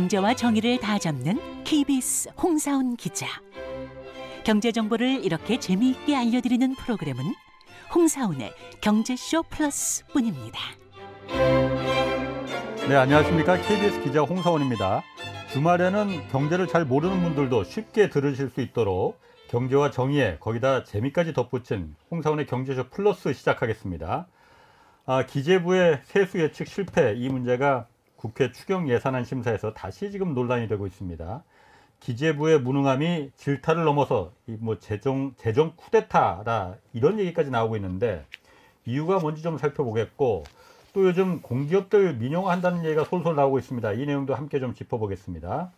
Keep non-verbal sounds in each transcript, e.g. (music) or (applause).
경제와 정의를 다 잡는 KBS 홍사훈 기자. 경제 정보를 이렇게 재미있게 알려드리는 프로그램은 홍사훈의 경제쇼 플러스뿐입니다. 네, 안녕하십니까. KBS 기자 홍사원입니다. 주말에는 경제를 잘 모르는 분들도 쉽게 들으실 수 있도록 경제와 정의에 거기다 재미까지 덧붙인 홍사원의 경제쇼 플러스 시작하겠습니다. 아, 기재부의 세수 예측 실패 이 문제가 국회 추경 예산안 심사에서 다시 지금 논란이 되고 있습니다. 기재부의 무능함이 질타를 넘어서 이 뭐 재정 재정 쿠데타라 이런 얘기까지 나오고 있는데 이유가 뭔지 좀 살펴보겠고 또 요즘 공기업들 민영화한다는 얘기가 솔솔 나오고 있습니다. 이 내용도 함께 좀 짚어보겠습니다.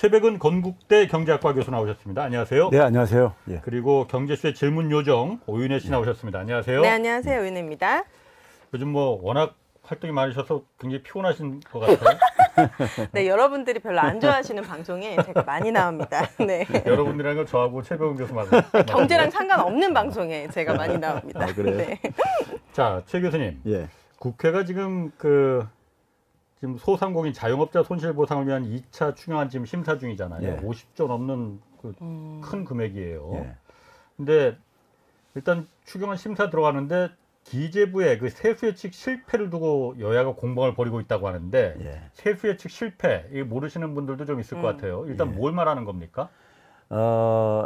최백은 건국대 경제학과 교수 나오셨습니다. 안녕하세요. 네, 안녕하세요. 예. 그리고 경제쇼의 질문 요정 오윤혜 씨 나오셨습니다. 안녕하세요. 네, 안녕하세요. 윤혜입니다. 요즘 뭐 워낙 활동이 많으셔서 굉장히 피곤하신 것 같아요. (laughs) 네, 여러분들이 별로 안 좋아하시는 방송에 제가 많이 나옵니다. (laughs) 네. 여러분들이랑 건 저하고 최백은 교수만. 경제랑 상관없는 방송에 제가 많이 나옵니다. 아, 그래요? 네. (laughs) 자, 최 교수님. 예. 국회가 지금 그 지금 소상공인 자영업자 손실 보상을 위한 2차 추경안 지금 심사 중이잖아요. 예. 50조 넘는 그 음. 큰 금액이에요. 예. 근데 일단 추경안 심사 들어가는데 기재부의 그 세수 예측 실패를 두고 여야가 공방을 벌이고 있다고 하는데 예. 세수 예측 실패 이 모르시는 분들도 좀 있을 것 음. 같아요. 일단 예. 뭘 말하는 겁니까? 어,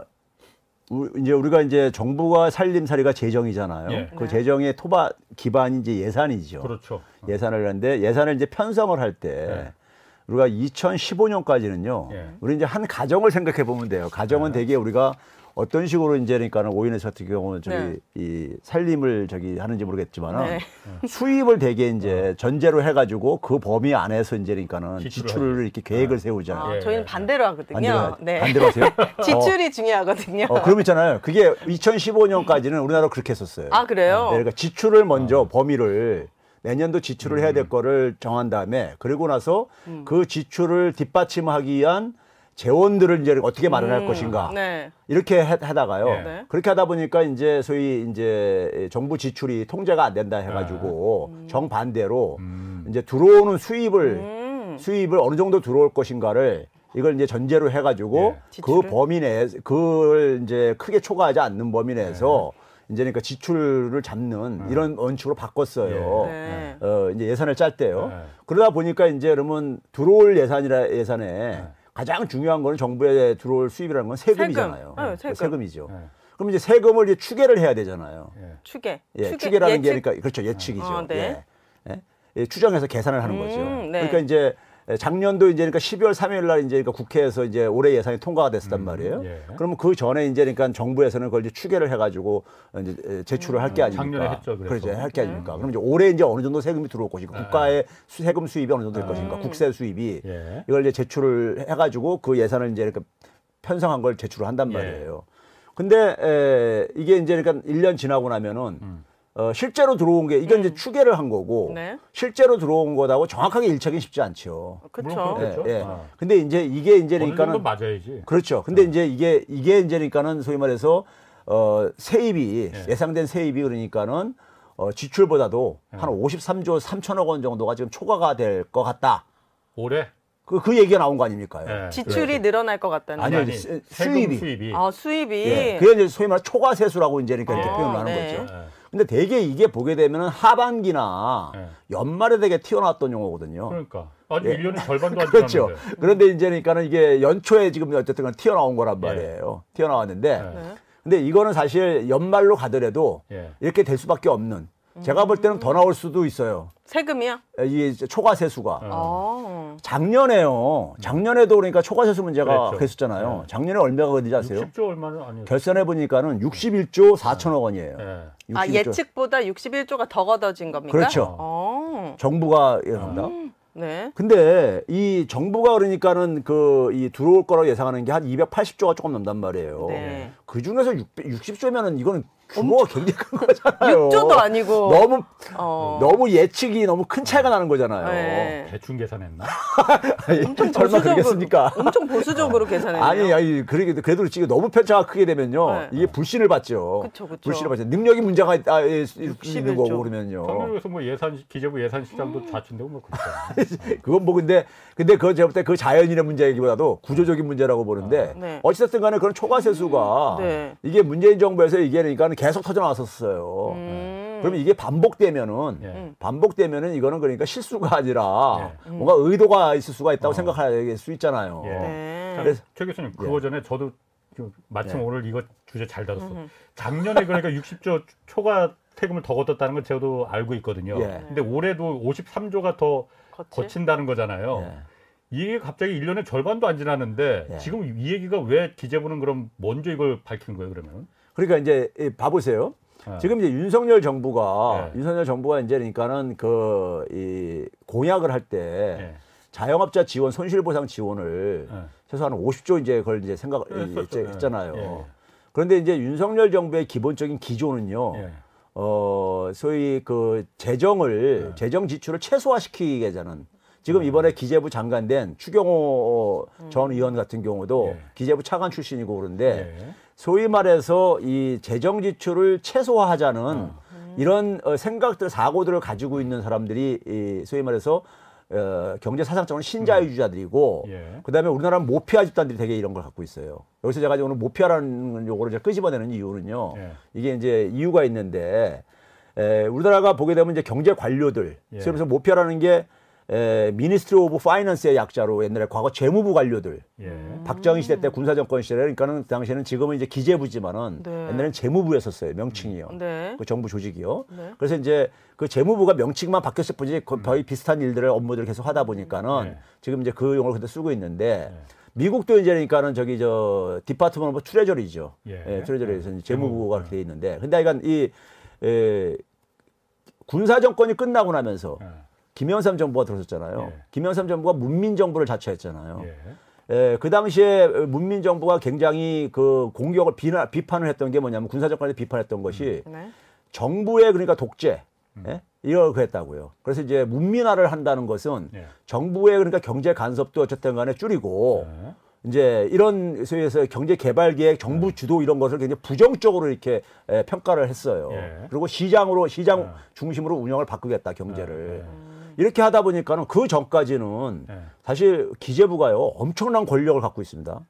우- 이제 우리가 이제 정부가 살림살이가 재정이잖아요. 예. 그 네. 재정의 토바 기반이 이제 예산이죠. 그렇죠. 예산을 하는데 예산을 이제 편성을 할때 네. 우리가 2015년까지는요. 예. 우리 이제 한 가정을 생각해 보면 돼요. 가정은 네. 되게 우리가 어떤 식으로 이제 그러니까는 오인에서 같은 경우는 저기 네. 이 살림을 저기 하는지 모르겠지만은 네. (laughs) 수입을 되게 이제 전제로 해가지고 그 범위 안에서 이제 그러니까는 지출을 지출을 이렇게 계획을 세우잖아요. 아, 예. 저희는 반대로 하거든요. 반대로, 네. 반대로 하세요? (laughs) 지출이 중요하거든요. 어, 그럼 있잖아요. 그게 2015년까지는 우리나라 그렇게 했었어요. 아, 그래요? 네, 그러니까 지출을 먼저 범위를 내년도 지출을 해야 음. 될 거를 정한 다음에 그리고 나서 그 지출을 뒷받침하기 위한 재원들을 이제 어떻게 마련할 음, 것인가 네. 이렇게 하- 하다가요. 예. 네. 그렇게 하다 보니까 이제 소위 이제 정부 지출이 통제가 안 된다 해가지고 정반대로 이제 들어오는 수입을 음. 수입을 어느 정도 들어올 것인가를 이걸 이제 전제로 해가지고 예. 그? 범위 내 그걸 이제 크게 초과하지 않는 범위 내에서 이제 그러니까 지출을 잡는 이런 원칙으로 바꿨어요. 네. 어 이제 예산을 짤 때요. 네. 그러다 보니까 이제 그러면 들어올 예산이라 예산에 가장 중요한 거는 정부에 들어올 수입이라는 건 세금이잖아요. 세금. 네, 세금. 이죠 네. 그럼 이제 세금을 이제 추계를 해야 되잖아요. 예. 추계. 예, 추계. 추계, 라는 게 예측? 그러니까 그렇죠 예측이죠. 어, 네. 예. 예. 예, 추정해서 계산을 하는 거죠. 음, 네. 그러니까 이제 작년도 이제 그러니까 12월 3일 날 이제 그러니까 국회에서 이제 올해 예산이 통과가 됐었단 말이에요. 예. 그러면 그 전에 이제 그러니까 정부에서는 그걸 이제 추계를 해 가지고 이제 제출을 할 게 아닙니까? 작년에 했죠, 그래서. 그렇죠. 할게 네. 아닙니까? 그럼 이제 올해 이제 어느 정도 세금이 들어올 것인가? 네. 국가의 수- 세금 수입이 어느 정도 될 것인가? 국세 수입이 예. 이걸 이제 제출을 해 가지고 그 예산을 이제 이렇게 편성한 걸 제출을 한단 예. 말이에요. 근데 에, 이게 이제 그러니까 1년 지나고 나면은 어, 실제로 들어온 게 이건 이제 추계를 한 거고 네. 실제로 들어온 거하고 정확하게 일치하기 쉽지 않죠. 그렇죠. 물론 그렇죠. 예, 예. 아. 근데 이제 이게 이제 그러니까는 맞아야지. 그렇죠. 근데 이제 이게 이게 이제 그러니까는 소위 말해서 어 세입이 예. 예상된 세입이 그러니까는 어 지출보다도 예. 한 53조 3천억 원 정도가 지금 초과가 될 것 같다. 올해 그, 그 얘기가 나온 거 아닙니까? 예. 지출이 늘어날 것 같다는. 아니요, 아니, 수- 수입이. 수입이. 아, 수입이. 예. 그게 이제 소위 말해 초과 세수라고 이제 그러니까 이렇게 어, 표현을 하는 네. 거죠. 예. 근데 대개 이게 보게 되면은 하반기나 예. 연말에 되게 튀어나왔던 용어거든요. 그러니까 아직 예. 1년이 절반도 안 (laughs) 그렇죠. 지났는데. 그런데 이제 그러니까는 이게 연초에 지금 어쨌든 간에 튀어나온 거란 예. 말이에요. 튀어나왔는데 예. 네. 근데 이거는 사실 연말로 가더라도 예. 이렇게 될 수밖에 없는. 제가 볼 때는 더 나올 수도 있어요. 세금이요? 이 초과 세수가. 어. 작년에요. 작년에도 그러니까 초과 세수 문제가 그랬죠. 그랬었잖아요. 네. 작년에 얼마가 그런지 아세요? 60조 얼마는 아니었어요. 결산해 보니까는 61조 4천억 원이에요. 예. 아, 61조. 예측보다 61조가 더 걷어진 겁니까? 그렇죠. 어. 정부가 예상한다. 네. 근데 이 정부가 그러니까는 그 이 들어올 거라고 예상하는 게 한 280조가 조금 넘단 말이에요. 네. 그그 중에서 60조면은 이거는 규모가 굉장히 큰 거잖아요. 6조도 아니고. 너무 어. 너무 예측이 너무 큰 차이가 나는 거잖아요. 네. 대충 계산했나? 아니, 엄청 (laughs) 설마 보수적으로, 그러겠습니까? 엄청 보수적으로 계산했네요. 아니, 아니, 그래도, 그래도 지금 너무 편차가 크게 되면요. 네. 이게 불신을 받죠. 그쵸, 그쵸. 불신을 받죠. 능력이 문제가 있, 아, 예, 있- 있는 61 거고 조. 그러면요. 성명에서 뭐 예산 기재부 예산실장도 좌천되고 뭐 그렇잖아요. (laughs) 그건 뭐 근데 근데 그 제가 볼 때 그 자연인의 문제이기보다도 구조적인 문제라고 보는데 네. 어찌됐든 간에 그런 초과 세수가 네. 이게 문재인 정부에서 이게 그러니까 계속 터져 나왔었어요. 음. 그러면 이게 반복되면은 예. 반복되면은 이거는 그러니까 실수가 아니라 예. 뭔가 의도가 있을 수가 있다고 생각할 수 있잖아요. 예. 네. 자, 그래서- 최 교수님 그거 예. 전에 저도 좀 마침 예. 오늘 이거 주제 잘 다뤘어. 작년에 그러니까 60조 초과 세금을 더 걷었다는 건 저도 알고 있거든요. 예. 근데 올해도 53조가 더 거치? 거친다는 거잖아요. 예. 이게 갑자기 1년에 절반도 안 지났는데 예. 지금 이 얘기가 왜 기재부는 그럼 먼저 이걸 밝힌 거예요, 그러면? 그러니까 이제 이 봐보세요. 예. 지금 이제 윤석열 정부가 예. 윤석열 정부가 이제 그러니까는 그 이 공약을 할때 예. 자영업자 지원 손실보상 지원을 예. 최소한 50조 이제 그걸 이제 생각 예. 했잖아요. 예. 그런데 이제 윤석열 정부의 기본적인 기조는요. 예. 어 소위 그 재정을 예. 재정 지출을 최소화시키게자는 지금 이번에 기재부 장관 된 추경호 전 의원 같은 경우도 예. 기재부 차관 출신이고 그런데 예. 소위 말해서 이 재정 지출을 최소화하자는 어. 이런 어, 생각들 사고들을 가지고 있는 사람들이 이 소위 말해서 어, 경제 사상적으로 신자유주의자들이고 예. 그다음에 우리나라 모피아 집단들이 되게 이런 걸 갖고 있어요. 여기서 제가 오늘 모피아라는 용어를 제가 끄집어내는 이유는요. 예. 이게 이제 이유가 있는데 에, 우리나라가 보게 되면 이제 경제 관료들 예. 그래서 모피아라는 게 에, Ministry of Finance의 약자로 옛날에 과거 재무부 관료들 예. 박정희 시대 때 군사정권 시절에 그러니까는 그 당시에는 지금은 이제 기재부지만은 네. 옛날에는 재무부였었어요 명칭이요. 네. 그 정부 조직이요. 네. 그래서 이제 그 재무부가 명칭만 바뀌었을 뿐이지 거- 거의 비슷한 일들을 업무들을 계속 하다 보니까는 네. 지금 이제 그 용어를 그대로 쓰고 있는데 미국도 이제 그러니까는 저기 저 Department Treasury죠. 예. 예, Treasury에서 이제 재무부가 재무부. 그렇게 돼 있는데 근데 이건 이 에, 군사 정권이 끝나고 나면서 예. 김영삼 정부가 들어섰잖아요. 예. 김영삼 정부가 문민 정부를 자처했잖아요. 예. 예, 그 당시에 문민 정부가 굉장히 그 공격을 비나, 비판을 했던 게 뭐냐면 군사 정권에 비판했던 것이 네. 정부의 그러니까 독재 음. 예? 이걸 그랬다고요. 그래서 이제 문민화를 한다는 것은 예. 정부의 그러니까 경제 간섭도 어쨌든 간에 줄이고 예. 이제 이런 소위에서 경제 개발 계획, 정부 네. 주도 이런 것을 굉장히 부정적으로 이렇게 에, 평가를 했어요. 예. 그리고 시장으로 시장 예. 중심으로 운영을 바꾸겠다 경제를 예. 이렇게 하다 보니까는 그 전까지는 예. 사실 기재부가요 엄청난 권력을 갖고 있습니다.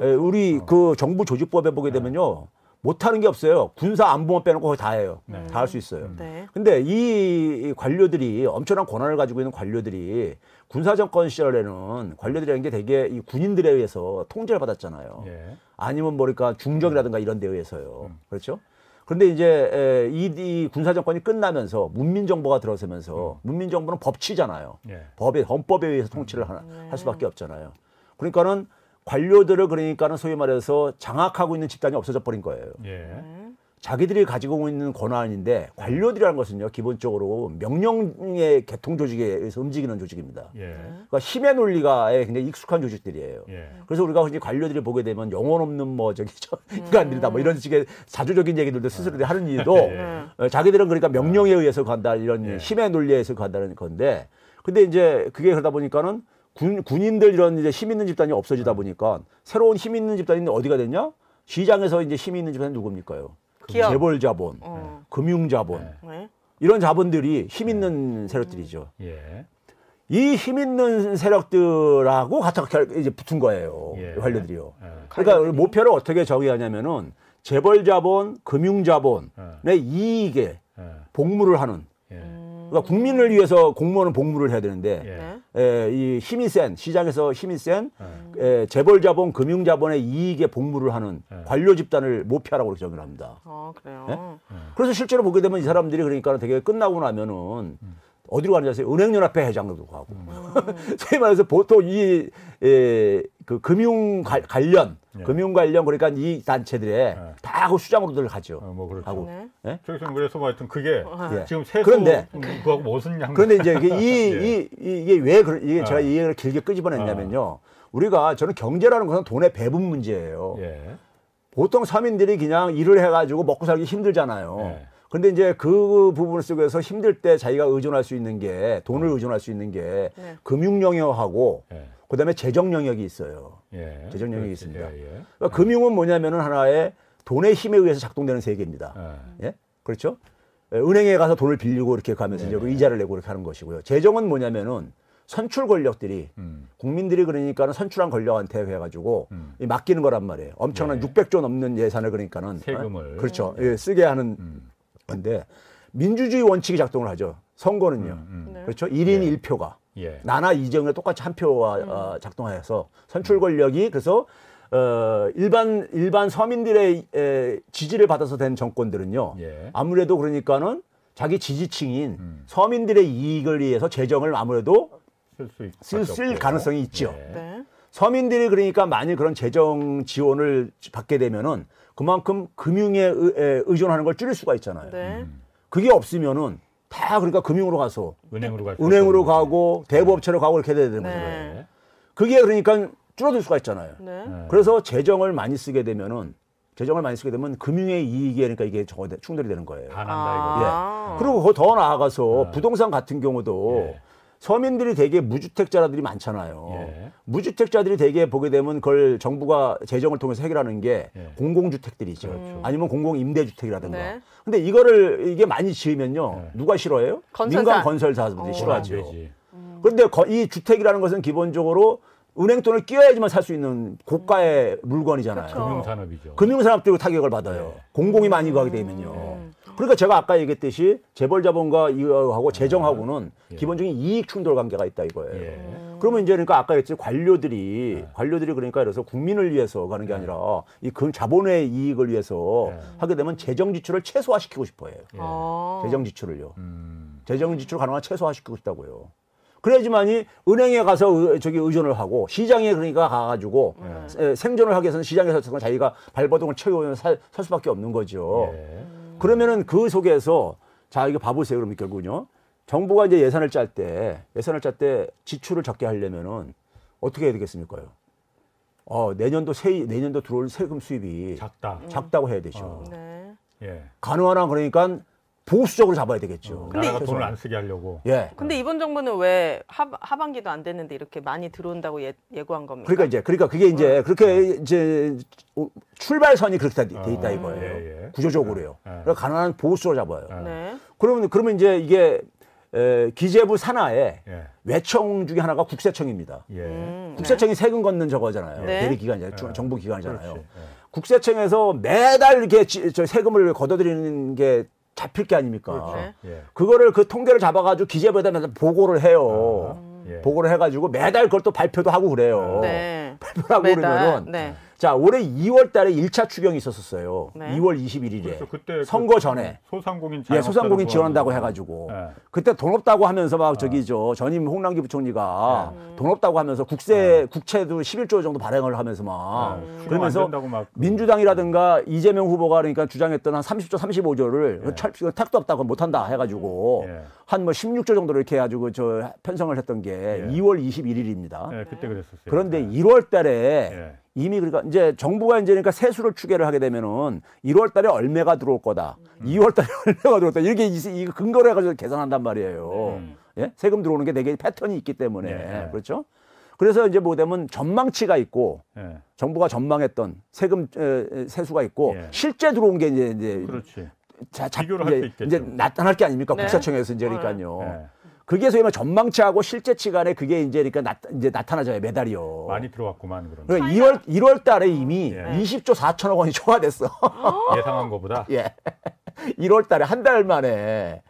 에, 우리 그 정부 조직법에 보게 되면요 못하는 게 없어요. 군사 안보만 빼놓고 거의 다 해요. 네. 다할 수 있어요. 네. 근데 이 관료들이 엄청난 권한을 가지고 있는 관료들이 군사 정권 시절에는 관료들이라는 게 되게 이 군인들에 의해서 통제를 받았잖아요. 예. 아니면 뭐랄까 중정이라든가 이런 데에 의해서요. 그렇죠? 그런데 이제 에, 이, 이 군사 정권이 끝나면서 문민 정부가 들어서면서 문민 정부는 법치잖아요. 예. 법에 헌법에 의해서 통치를 하- 할 수밖에 없잖아요. 그러니까는 관료들을 그러니까는 소위 말해서 장악하고 있는 집단이 없어져 버린 거예요. 예. 자기들이 가지고 있는 권한인데 관료들이라는 것은요 기본적으로 명령의 개통 조직에 의해서 움직이는 조직입니다. 예. 그러니까 힘의 논리가에 굉장히 익숙한 조직들이에요. 예. 그래서 우리가 이제 관료들이 보게 되면 영혼 없는 뭐 저기 저 (laughs) 인간들이다 뭐 이런 식의 자조적인 얘기들도 스스로들이 하는 이유도 예. 어, 자기들은 그러니까 명령에 의해서 간다 이런 예. 힘의 논리에 의해서 간다는 건데 근데 이제 그게 그러다 보니까는 군, 군인들 이런 이제 힘 있는 집단이 없어지다 보니까 새로운 힘 있는 집단이 어디가 됐냐? 시장에서 이제 힘 있는 집단이 누굽니까요? 기업. 재벌 자본, 어. 금융 자본 네. 이런 자본들이 힘 있는 세력들이죠. 예. 이 힘 있는 세력들하고 같이 결- 이제 붙은 거예요. 예. 관료들이요. 예. 그러니까 목표를 어떻게 정의하냐면은 재벌 자본, 금융 자본의 이익에 예. 복무를 하는. 예. 그러니까 국민을 위해서 공무원은 복무를 해야 되는데 예. 네. 에, 이 힘이 센 시장에서 힘이 센 예. 에, 재벌 자본, 금융 자본의 이익에 복무를 하는 예. 관료 집단을 모피하라고 그렇게 정의를 합니다. 어, 그래요. 예? 그래서 실제로 보게 되면 이 사람들이 그러니까 되게 끝나고 나면은 어디로 가는지 아세요? 은행연합회 회장도 가고. (laughs) 소위 말해서 보통 이, 에, 그 금융 관- 관련, 예. 금융 관련 그러니까 이 단체들에 예. 다그 수장으로들 가죠. 어, 뭐 그렇죠. 하고. 네. 예? 저기서 그래서 뭐 하여튼 그게 예. 지금 세수 그런데- 그하고 무슨 양 그런데 이제 이게 이, (laughs) 예. 이, 이, 이게 왜, 그러, 이게 제가 어. 이 얘기를 길게 끄집어냈냐면요. 우리가 저는 경제라는 것은 돈의 배분 문제예요. 예. 보통 서민들이 그냥 일을 해가지고 먹고 살기 힘들잖아요. 네. 근데 이제 그 부분 속에서 힘들 때 자기가 의존할 수 있는 게 돈을 의존할 수 있는 게 네. 금융 영역하고 예. 그다음에 재정 영역이 있어요. 예. 재정 영역이 그렇지. 있습니다. 예, 예. 그러니까 금융은 뭐냐면은 하나의 돈의 힘에 의해서 작동되는 세계입니다. 예. 예? 그렇죠? 예, 은행에 가서 돈을 빌리고 이렇게 가면서 이제 이자를 내고 이렇게 하는 것이고요. 재정은 뭐냐면은 선출 권력들이 음. 국민들이 그러니까는 선출한 권력한테 해가지고 음. 이 맡기는 거란 말이에요. 엄청난 네. 600조 넘는 예산을 그러니까는 세금을. 어? 그렇죠. 예, 쓰게 하는 음. 건데 민주주의 원칙이 작동을 하죠. 선거는요. 음. 네. 그렇죠. 1인 예. 1표가 예. 나나 이정을 똑같이 한 표와 음. 어, 작동하여서 선출 권력이 그래서 어, 일반 일반 서민들의 에, 지지를 받아서 된 정권들은요. 예. 아무래도 그러니까는 자기 지지층인 음. 서민들의 이익을 위해서 재정을 아무래도 쓸수 있. 쓸, 쓸 가능성이 있죠. 예. 네. 서민들이 그러니까 만일 그런 재정 지원을 받게 되면은 그만큼 금융에 의, 에, 의존하는 걸 줄일 수가 있잖아요. 네. 음. 그게 없으면은 다 그러니까 금융으로 가서 은행으로 갈 은행으로 가고 대부업체로 가고 이렇게 돼야 되는 네. 거죠. 거지. 그게 그러니까 줄어들 수가 있잖아요. 네. 예. 그래서 재정을 많이 쓰게 되면은 재정을 많이 쓰게 되면 금융의 이익이 그러니까 이게 충돌이 되는 거예요. 다 난다 아. 그리고 더 나아가서 아. 부동산 같은 경우도 예. 서민들이 되게 무주택자들이 많잖아요. 예. 무주택자들이 되게 보게 되면 그걸 정부가 재정을 통해서 해결하는 게 예. 공공주택들이죠. 그렇죠. 아니면 공공임대주택이라든가. 네. 근데 이거를 이게 많이 지으면요. 예. 누가 싫어해요? 건설사. 민간 건설사들이 어. 싫어하죠. 되지. 그런데 거- 이 주택이라는 것은 기본적으로 은행 돈을 끼워야지만 살 수 있는 고가의 물건이잖아요. 그쵸. 금융산업이죠. 금융산업들이 타격을 받아요. 네. 공공이 많이 가게 되면요. 그러니까 제가 아까 얘기했듯이 재벌 자본과 이거하고 재정하고는 예. 기본적인 이익 충돌 관계가 있다 이거예요. 예. 그러면 이제 그러니까 아까 했지 관료들이 관료들이 그러니까 그래서 국민을 위해서 가는 게 아니라 이그 자본의 이익을 위해서 네. 하게 되면 재정 지출을 최소화시키고 싶어요. 예. 아. 재정 지출을요. 음. 재정 지출 가능한 최소화시키고 싶다고요. 그래야지만이 은행에 가서 의- 저기 의존을 하고 시장에 그러니까 가가지고 에, 생존을 하기 위해서는 시장에서 자기가 발버둥을 채우면 살, 살 수밖에 없는 거죠. 예. 그러면은 그 속에서 자 이거 봐보세요. 그러면 결국은요. 정부가 이제 예산을 짤 때 예산을 짤 때 지출을 적게 하려면은 어떻게 해야 되겠습니까요? 어 내년도 세 내년도 들어올 세금 수입이 작다. 작다고 해야 되죠. 어. 네. 음. 예. 가능한 한 그러니까 보수적으로 잡아야 되겠죠. 나라가 그래서- 돈을 안 쓰게 하려고. 예. 근데 이번 정부는 왜 하, 하반기도 안 됐는데 이렇게 많이 들어온다고 예, 예고한 겁니까? 그러니까 이제 그러니까 그게 이제 그렇게 이제 출발선이 그렇게 돼, 돼 있다 어, 이거예요. 예, 예. 구조적으로요. 예. 그러니까 가능한 보수로 잡아요. 예. 네. 그러면 그러면 이제 이게 에, 기재부 산하에 예. 외청 중에 하나가 국세청입니다. 예. 음, 국세청이 세금 걷는 저거잖아요. 네. 대리 기관이잖아요. 예. 중- 정부 기관이잖아요. 그렇지. 예. 국세청에서 매달 이렇게 지- 저 세금을 걷어들이는 게 잡힐 게 아닙니까? 그렇죠. 네. 예. 그거를 그 통계를 잡아가지고 기재부에다 맨날 보고를 해요. 예. 보고를 해가지고 매달 그걸 또 발표도 하고 그래요. 네. 발표를 하고 매달, 그러면은 네. 자 올해 2월 달에 1차 추경이 있었었어요. 네. 2월 21일에 그래서 그때 선거 그 전에 소상공인 예, 소상공인 지원한다고 도와주고. 해가지고 예. 그때 돈 없다고 하면서 막 저기 저 전임 홍남기 부총리가 네. 돈 없다고 하면서 국세 국채도 11조 정도 발행을 하면서 막 예. 수령 그러면서 막 민주당이라든가 이재명 후보가 그러니까 주장했던 한 30조 35조를 예. 철 택도 없다고 못 한다 해 가지고 예. 한뭐 16조 정도로 이렇게 해 가지고 저 편성을 했던 게 예. 2월 21일입니다. 예, 그때 그랬었어요. 그런데 예. 1월 달에 예. 이미 그러니까 이제 정부가 이제 그러니까 세수를 추계를 하게 되면은 1월 달에 얼마가 들어올 거다. 음. 2월 달에 (laughs) 얼마가 들어올 거다. 이렇게 이, 이 근거를 해 가지고 계산한단 말이에요. 예? 세금 들어오는 게 되게 패턴이 있기 때문에 네. 그렇죠. 그래서 이제 뭐 되면 전망치가 있고 예. 정부가 전망했던 세금 에, 에, 세수가 있고 예. 실제 들어온 게 이제 이제 그렇지. 자, 자, 비교를 할수 이제, 있겠죠. 이제 나타날 게 아닙니까 네. 국세청에서 이제 그러니까요. 예. 그게 소위 말 전망치하고 실제치 간에 그게 이제 그러니까 나, 이제 나타나져요 매달이요. 많이 들어왔구만 그런. 그러니까 2월 1월 달에 이미 예. 20조 4천억 원이 초과됐어. 예상한 것보다. (laughs) 예. 1월 달에 한 달 만에.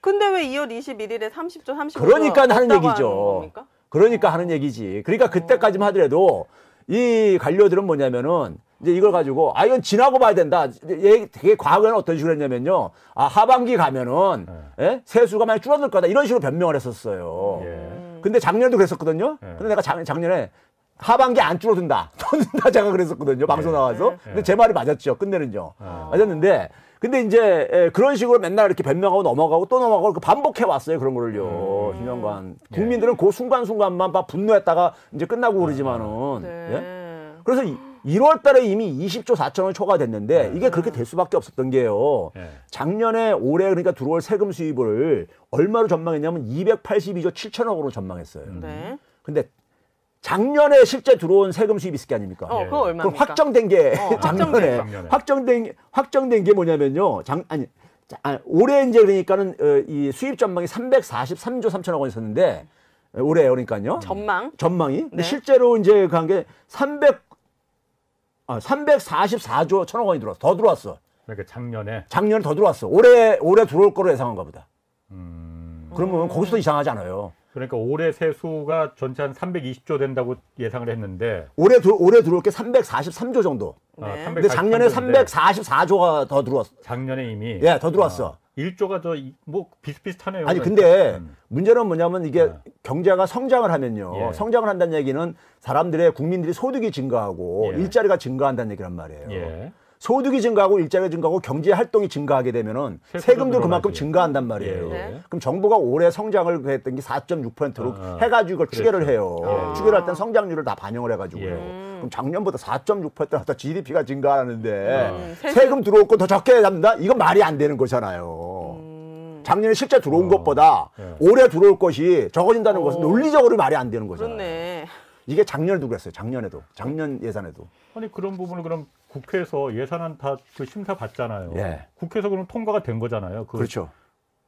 근데 왜 2월 21일에 30조 35조 그러니까 하는 얘기죠. 겁니까? 그러니까 하는 얘기지. 그러니까 그때까지만 하더라도 이 관료들은 뭐냐면은 이제 이걸 가지고 아 이건 지나고 봐야 된다. 얘 되게 과거에는 어떤 식으로 했냐면요. 아 하반기 가면은 예? 세수가 많이 줄어들 거다 이런 식으로 변명을 했었어요. 예. 근데 작년에도 그랬었거든요. 예. 근데 내가 작, 작년에 하반기 안 줄어든다. (laughs) 터진다 제가 그랬었거든요. 방송 예. 나와서. 예. 근데 제 말이 맞았죠. 끝내는요. 어. 맞았는데 근데 이제 에, 그런 식으로 맨날 이렇게 변명하고 넘어가고 또 넘어가고 이렇게 반복해 왔어요. 그런 거를요. 음. 김영관. 예. 국민들은 그 순간순간만 막 분노했다가 이제 끝나고 그러지만은 네. 예? 그래서 이- 1월 달에 이미 20조 4천원 초과됐는데 이게 그렇게 될 수밖에 없었던 게요. 예. 작년에 올해 그러니까 들어올 세금 수입을 얼마로 전망했냐면 282조 7천억으로 전망했어요. 네. 근데 작년에 실제 들어온 세금 수입이 있을 게 아닙니까? 어, 예. 그거 그럼 얼마입니까? 확정된 게 어, 작년에 (laughs) 작년에. 확정된 게- 확정된 게 뭐냐면요. 장 아니 자, 아, 올해 이제 그러니까는 어, 이 수입 전망이 343조 3천억 원 있었는데 어, 올해 그러니까요. 전망. 전망이 근데 네. 실제로 이제 간 게 300 아, 344조 천억 원이 들어왔어. 더 들어왔어. 그러니까 작년에 작년에 더 들어왔어. 올해 올해 들어올 거로 예상한가 보다. 음, 그러면 거기서도 이상하지 않아요. 그러니까 올해 세수가 전체 한 320조 된다고 예상을 했는데 올해 들, 올해 들어올 게 343조 정도. 아, 네. 근데 작년에 343조 인데 344조가 더 들어왔어. 작년에 이미 예, 더 들어왔어. 1조가 더 뭐 비슷비슷하네요. 아니 그러니까. 근데 음. 문제는 뭐냐면 이게 네. 경제가 성장을 하면요. 예. 성장을 한다는 얘기는 사람들의 국민들이 소득이 증가하고 예. 일자리가 증가한다는 얘기란 말이에요. 예. 소득이 증가하고 일자리가 증가하고 경제 활동이 증가하게 되면은 세금도 그만큼. 증가한단 말이에요. 예. 네. 그럼 정부가 올해 성장을 했던 게 4.6%로 어, 어. 해가지고 이걸 추계를 해요. 예. 추계를 할 땐 성장률을 다 반영을 해가지고. 예. 그럼 작년보다 4.6%가 더 GDP가 증가하는데 음, 세금, 세금. 들어올 거더 적게 잡는다? 이건 말이 안 되는 거잖아요. 음, 작년에 실제 들어온 어. 것보다 예. 올해 들어올 것이 적어진다는 것은 어. 논리적으로 말이 안 되는 거잖아요. 그렇네. 이게 작년에도 그랬어요. 작년에도. 작년 예산에도. 아니 그런 부분을 그럼 국회에서 예산안 다 그 심사 받잖아요. 예. 국회에서 그럼 통과가 된 거잖아요. 그, 그렇죠.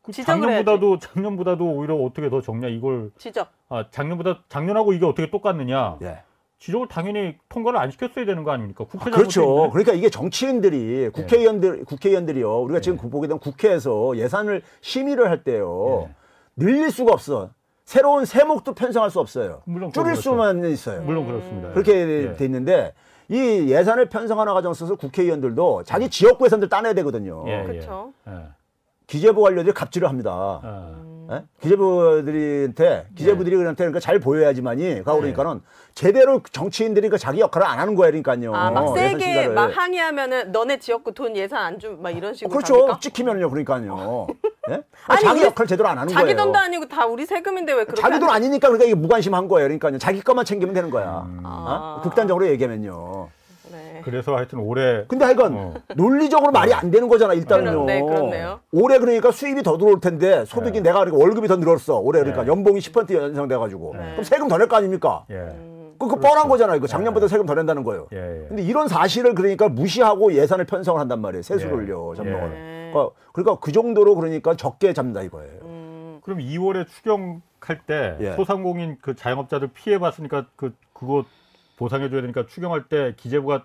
그 작년보다도 작년보다도 오히려 어떻게 더 적냐 이걸 지적. 아 작년보다 작년하고 이게 어떻게 똑같느냐 예. 지적을 당연히 통과를 안 시켰어야 되는 거 아닙니까? 국회 그렇죠. 잘못했네. 그러니까 이게 정치인들이 국회의원들 국회의원들이요. 우리가 지금 예. 보게 되면 국회에서 예산을 심의를 할 때요. 예. 늘릴 수가 없어. 새로운 세목도 편성할 수 없어요. 물론 줄일 그렇죠. 수만 있어요. 물론 그렇습니다. 그렇게 예. 돼 있는데 이 예산을 편성하는 과정 에서 국회의원들도 자기 지역구 예산들 따내야 되거든요. 그렇죠. 예. 기재부 관료들이 갑질을 합니다. 아, 예? 기재부들한테 기재부들이 그한테 그러니까 잘 보여야지만이 가 그러니까는 제대로 정치인들이 그 자기 역할을 안 하는 거야 그러니까요. 아, 막 세게. 막 항의하면은 너네 지역구 돈 예산 안 주, 막 이런 어, 식으로. 그렇죠. 갑니까? 찍히면요 그러니까요. 예? (laughs) 아니, 자기 역할 제대로 안 하는 자기 거예요. 돈도 아니고 다 우리 세금인데 왜 그렇게 자기 안돈 해? 아니니까 그러니까 이게 무관심한 거예요. 그러니까요. 자기 것만 챙기면 되는 거야. 아. 어? 극단적으로 얘기하면요. 네. 그래서 하여튼 올해 근데 하여간 어. 논리적으로 말이 안 되는 거잖아 일단은요. 그렇네, 그렇네요. 올해 그러니까 수입이 더 들어올 텐데 소득이 네. 내가 그러니까 월급이 더 늘었어. 올해 그러니까 네. 연봉이 10% 연상돼가지고 네. 그럼 세금 더 낼 거 아닙니까? 예. 음. 그, 그 뻔한 거잖아요. 이거 작년보다 세금 더 낸다는 거예요. 예, 예. 근데 이런 사실을 그러니까 무시하고 예산을 편성을 한단 말이에요. 세수를요, 예. 전망을. 예. 그러니까, 그러니까 그 정도로 그러니까 적게 잡는다 이거예요. 음, 그럼 2월에 추경할 때 예. 소상공인 그 자영업자들 피해 봤으니까 그 그거 보상해 줘야 되니까 추경할 때 기재부가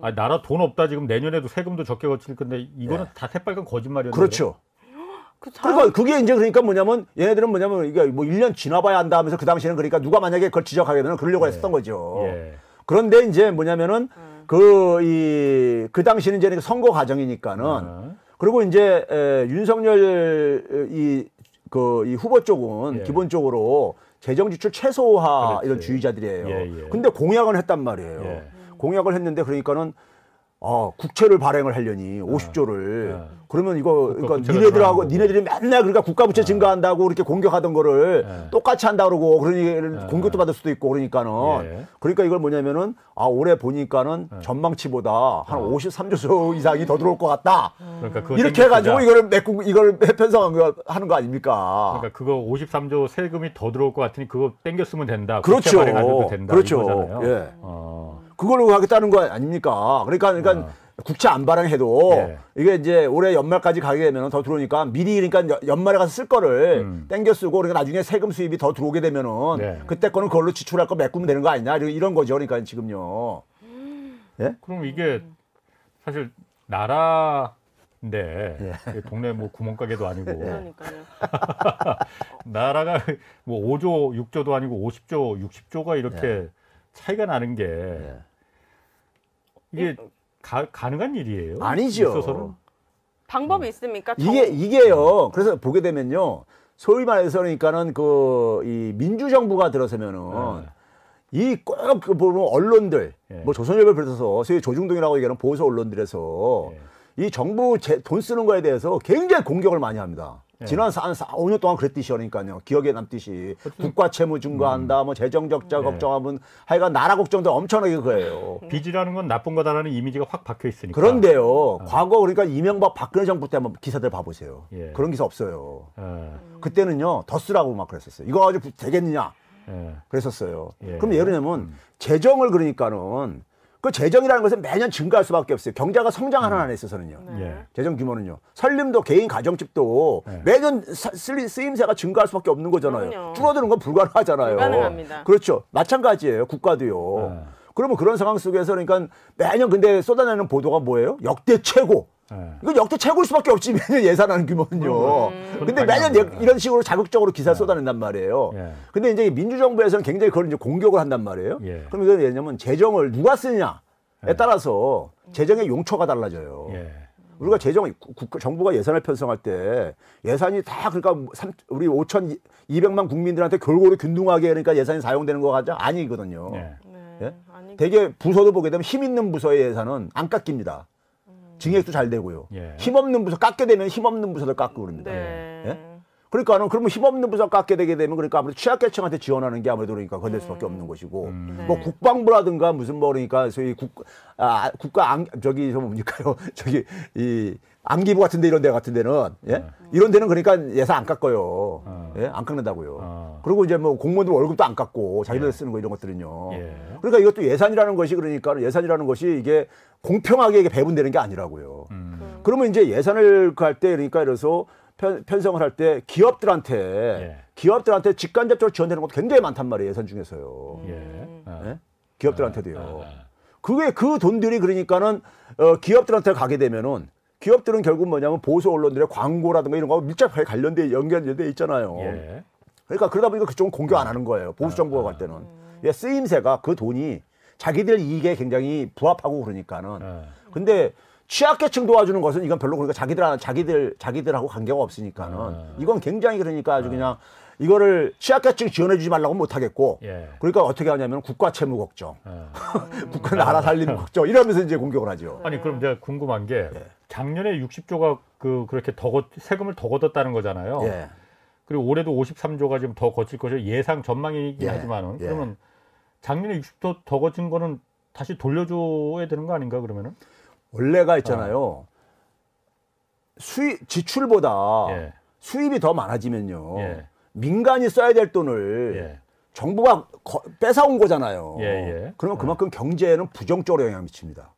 아 나라 돈 없다 지금 내년에도 세금도 적게 거칠 건데 이거는 예. 다 새빨간 거짓말이었는데 그렇죠. 그 그러니까 그게 이제 그러니까 뭐냐면 얘네들은 뭐냐면 이게 뭐 1년 지나봐야 한다 하면서 그 당시에는 그러니까 누가 만약에 그걸 지적하게 되면 그러려고 했었던 거죠. 예. 그런데 이제 뭐냐면은 그이그 당시는 이제 선거 과정이니까는 어. 그리고 이제 에, 윤석열 이 그이 후보 쪽은 예. 기본적으로 재정 지출 최소화 그렇지. 이런 주의자들이에요. 예, 예. 근데 공약은 했단 말이에요. 예. 공약을 했는데 그러니까는 어, 국채를 발행을 하려니 50조를 예. 그러면 이거 그러니까 니네들하고. 니네들이 맨날 그러니까 국가 부채 증가한다고 이렇게 공격하던 거를 예. 똑같이 한다 그러고 그러니 예. 공격도 받을 수도 있고 그러니까는 예. 그러니까 이걸 뭐냐면은 아 올해 보니까는 전망치보다 한 53조 이상이 더 들어올 것 같다. 그러니까 이렇게 해가지고. 이거를 메꾸 이걸 편성한 거 하는 거 아닙니까? 그러니까 그거 53조 세금이 더 들어올 것 같으니 그거 땡겼으면 된다. 그렇죠. 국채 발행해도 된다. 그렇죠. 예. 어. 그걸로 하겠다는 거 아닙니까? 그러니까 그러니까 어. 국채 안 발행해도 예. 이게 이제 올해 연말까지 가게 되면 더 들어오니까 미리 그러니까 여- 연말에 가서 쓸 거를 음. 땡겨 쓰고 그러니까 나중에 세금 수입이 더 들어오게 되면은 네. 그때 거는 그걸로 지출할 거 메꾸면 되는 거 아니냐 이런- 이런 거죠. 그러니까 지금요. 예? 그럼 이게 사실 나라인데 예. 이게 동네 뭐 구멍가게도 아니고 (laughs) 그러니까요. (laughs) 나라가 뭐 5조, 6조도 아니고 50조, 60조가 이렇게 예. 차이가 나는 게 이게 가, 가능한 일이에요? 아니죠. 있어서는? 방법이 있습니까? 정- 이게 이게요. 그래서 보게 되면요. 소위 말해서 그러니까는 그 이 민주 정부가 들어서면은 이꼭그 보면 언론들 예. 뭐 조선일보 비롯해서 소위 조중동이라고 얘기하는 보수 언론들에서 예. 이 정부 제, 돈 쓰는 거에 대해서 굉장히 공격을 많이 합니다. 예. 지난 4, 4, 5년 동안 그랬듯이 그러니까요. 기억에 남듯이 국가 채무 증가한다, 뭐 재정 적자 예. 걱정하면 하여간 나라 걱정도 엄청나게 그거예요. 빚이라는 건 나쁜 거다라는 이미지가 확 박혀 있으니까. 그런데요, 과거 그러니까 이명박 박근혜 정부 때 한번 기사들 봐보세요. 예. 그런 기사 없어요. 예. 그때는요, 더 쓰라고 막 그랬었어요. 이거 가지고 되겠느냐? 예. 그랬었어요. 예. 그럼 예를 들면 재정을 그러니까는 그 재정이라는 것은 매년 증가할 수밖에 없어요. 경제가 성장하는 음. 한에 있어서는요. 예. 재정 규모는요. 살림도 개인 가정집도 네. 매년 사- 쓰리- 쓰임새가 증가할 수밖에 없는 거잖아요. 그럼요. 줄어드는 건 불가능하잖아요. 불가능합니다. 그렇죠. 마찬가지예요. 국가도요. 네. 그러면 그런 상황 속에서 그러니까 매년 근데 쏟아내는 보도가 뭐예요? 역대 최고. 예. 이건 역대 최고일 수밖에 없지 매년 예산하는 규모는요. 근데 매년 예- 이런 식으로 자극적으로 기사 를 쏟아낸단 말이에요. 예. 근데 이제 민주정부에서는 굉장히 그걸 이제 공격을 한단 말이에요. 예. 그럼 이건 왜냐면 재정을 누가 쓰느냐에 따라서 재정의 용처가 달라져요. 예. 우리가 재정 국 정부가 예산을 편성할 때 예산이 다 그러니까 삼- 우리 5,200만 국민들한테 골고루 균등하게 그러니까 예산이 사용되는 거 같죠? 아니거든요. 대개 부서도 보게 되면 힘 있는 부서의 예산은 안 깎입니다. 증액도 잘 되고요. 예. 힘 없는 부서 깎게 되면 힘 없는 부서들 깎고 그럽니다. 네. 예? 그러니까는 그러면 힘 없는 부서 깎게 되게 되면 그러니까 아무래도 취약계층한테 지원하는 게 아무래도 그러니까 건들 수밖에 없는 것이고 음. 뭐 네. 국방부라든가 무슨 뭐 그러니까 소위 국 아, 국가 안 저기 저 뭡니까요 (laughs) 저기 이 안기부 같은 데 이런 데 같은 데는 예 네. 이런 데는 그러니까 예산 안 깎아요 어. 예 안 깎는다고요 어. 그리고 이제 뭐 공무원들 월급도 안 깎고 자기들 쓰는 거 이런 것들은요 예. 그러니까 이것도 예산이라는 것이 그러니까 예산이라는 것이 이게 공평하게 이게 배분되는 게 아니라고요. 음. 그러면 이제 예산을 그할때 그러니까 이래서 편, 편성을 할 때 기업들한테 예. 기업들한테 직간접적으로 지원되는 것도 굉장히 많단 말이에요 예산 중에서요. 예. 아. 예? 기업들한테도요. 아. 그게 그 돈들이 그러니까는 어, 기업들한테 가게 되면은 기업들은 결국 뭐냐면 보수 언론들의 광고라든가 이런 거 밀접하게 관련돼 연결돼 있잖아요. 예. 그러니까 그러다 보니까 그쪽은 공격 안 하는 거예요. 보수 정부가 갈 때는. 예, 쓰임새가 그 돈이 자기들 이익에 굉장히 부합하고 그러니까는. 예. 근데 취약계층 도와주는 것은 이건 별로 그러니까 자기들 자기들 자기들하고 관계가 없으니까는 아. 이건 굉장히 그러니까 아주 그냥 이거를 취약계층 지원해 주지 말라고 못 하겠고 예. 그러니까 어떻게 하냐면 국가 채무 걱정, 예. (laughs) 국가 나라 살림 걱정 이러면서 이제 공격을 하죠. 아니 그럼 제가 궁금한 게 예. 작년에 60조가 그 그렇게 더 걷, 세금을 더 걷었다는 거잖아요. 예. 그리고 올해도 53조가 지금 더 거칠 것이 예상 전망이긴 예. 하지만은 예. 그러면 작년에 60조 더 거친 거는 다시 돌려줘야 되는 거 아닌가 그러면은? 원래가 있잖아요. 수입 지출보다 예. 수입이 더 많아지면요. 예. 민간이 써야 될 돈을 예. 정부가 거- 뺏어온 거잖아요. 예, 예. 그러면 그만큼 경제에는 부정적으로 영향을 미칩니다.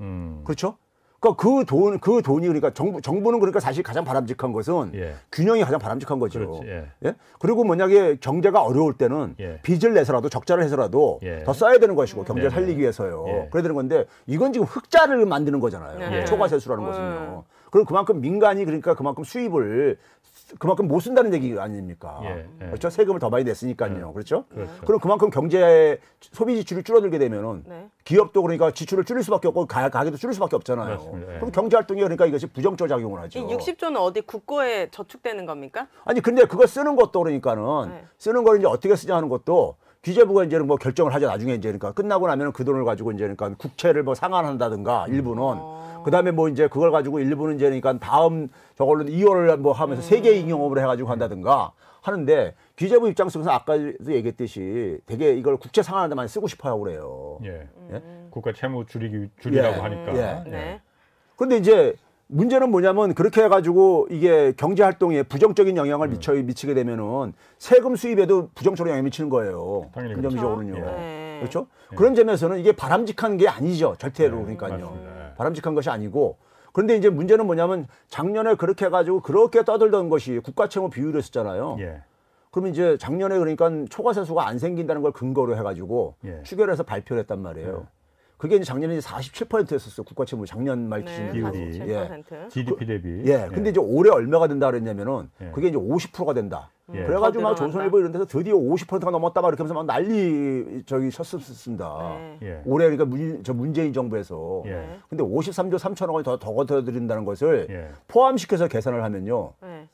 음. 그렇죠? 그러니까 그 돈, 그 돈이 그러니까 정부, 정부는 그러니까 사실 가장 바람직한 것은 예. 균형이 가장 바람직한 거죠. 그렇지, 예. 예? 그리고 만약에 경제가 어려울 때는 예. 빚을 내서라도 적자를 해서라도 예. 더 써야 되는 것이고 경제를 네, 살리기 네. 위해서요. 예. 그래야 되는 건데 이건 지금 흑자를 만드는 거잖아요. 네. 초과세수라는 네. 것은요. 그럼 그만큼 민간이 그러니까 그만큼 수입을 그만큼 못 쓴다는 얘기 아닙니까? 예, 예. 그렇죠? 세금을 더 많이 냈으니까요. 그렇죠? 그렇죠. 그럼 그만큼 경제 소비 지출이 줄어들게 되면은 네. 기업도 그러니까 지출을 줄일 수밖에 없고 가, 가게도 줄일 수밖에 없잖아요. 맞습니다. 예. 그럼 경제 활동이 그러니까 이것이 부정적 작용을 하죠. 이 60조는 어디 국고에 저축되는 겁니까? 아니 근데 그거 쓰는 것도 그러니까는 네. 쓰는 걸 이제 어떻게 쓰냐 하는 것도 기재부가 이제는 뭐 결정을 하죠 나중에 이제 그러니까 끝나고 나면은 그 돈을 가지고 이제 그러니까 국채를 뭐 상환한다든가 일부는 어. 그다음에 뭐 이제 그걸 가지고 일부는 이제 그러니까 다음 저걸로 2월을 뭐 하면서 세계 인용업을 해 가지고 한다든가 하는데 기재부 입장 속에서 아까도 얘기했듯이 되게 이걸 국채 상환하는 데만 쓰고 싶어요 그래요. 예. 예? 국가 채무 줄이기 줄이라고 예. 하니까. 예. 네. 그런데 이제 문제는 뭐냐면 그렇게 해가지고 이게 경제 활동에 부정적인 영향을 음. 미쳐 미치게 되면은 세금 수입에도 부정적으로 영향을 미치는 거예요. 당연히 긍정적으로는요. 그렇죠. 네. 그렇죠? 그런 점에서는 이게 바람직한 게 아니죠. 절대로 네, 그러니까요. 예. 바람직한 것이 아니고 그런데 이제 문제는 뭐냐면 작년에 그렇게 해가지고 그렇게 떠들던 것이 국가채무 비율이었잖아요. 예. 그러면 이제 작년에 그러니까 초과세수가 안 생긴다는 걸 근거로 해가지고 예. 추결해서 발표를 했단 말이에요. 그게 이제 작년에 이제 47%였었어요. 국가 채무 작년 말 네. 기준 비율이. 47%. GDP 대비. 예. 근데 이제 올해 얼마가 된다 그랬냐면은 예. 그게 이제 50%가 된다. 예. 그래가지고 막. 조선일보 이런 데서 드디어 50%가 넘었다 막 이렇게 하면서 막 난리 저기 쳤었습니다. 네. 예. 올해 그러니까 문, 저 문재인 정부에서. 예. 근데 53조 3천억 원이 더, 더 걷어들인다는 것을 예. 포함시켜서 계산을 하면요. 네.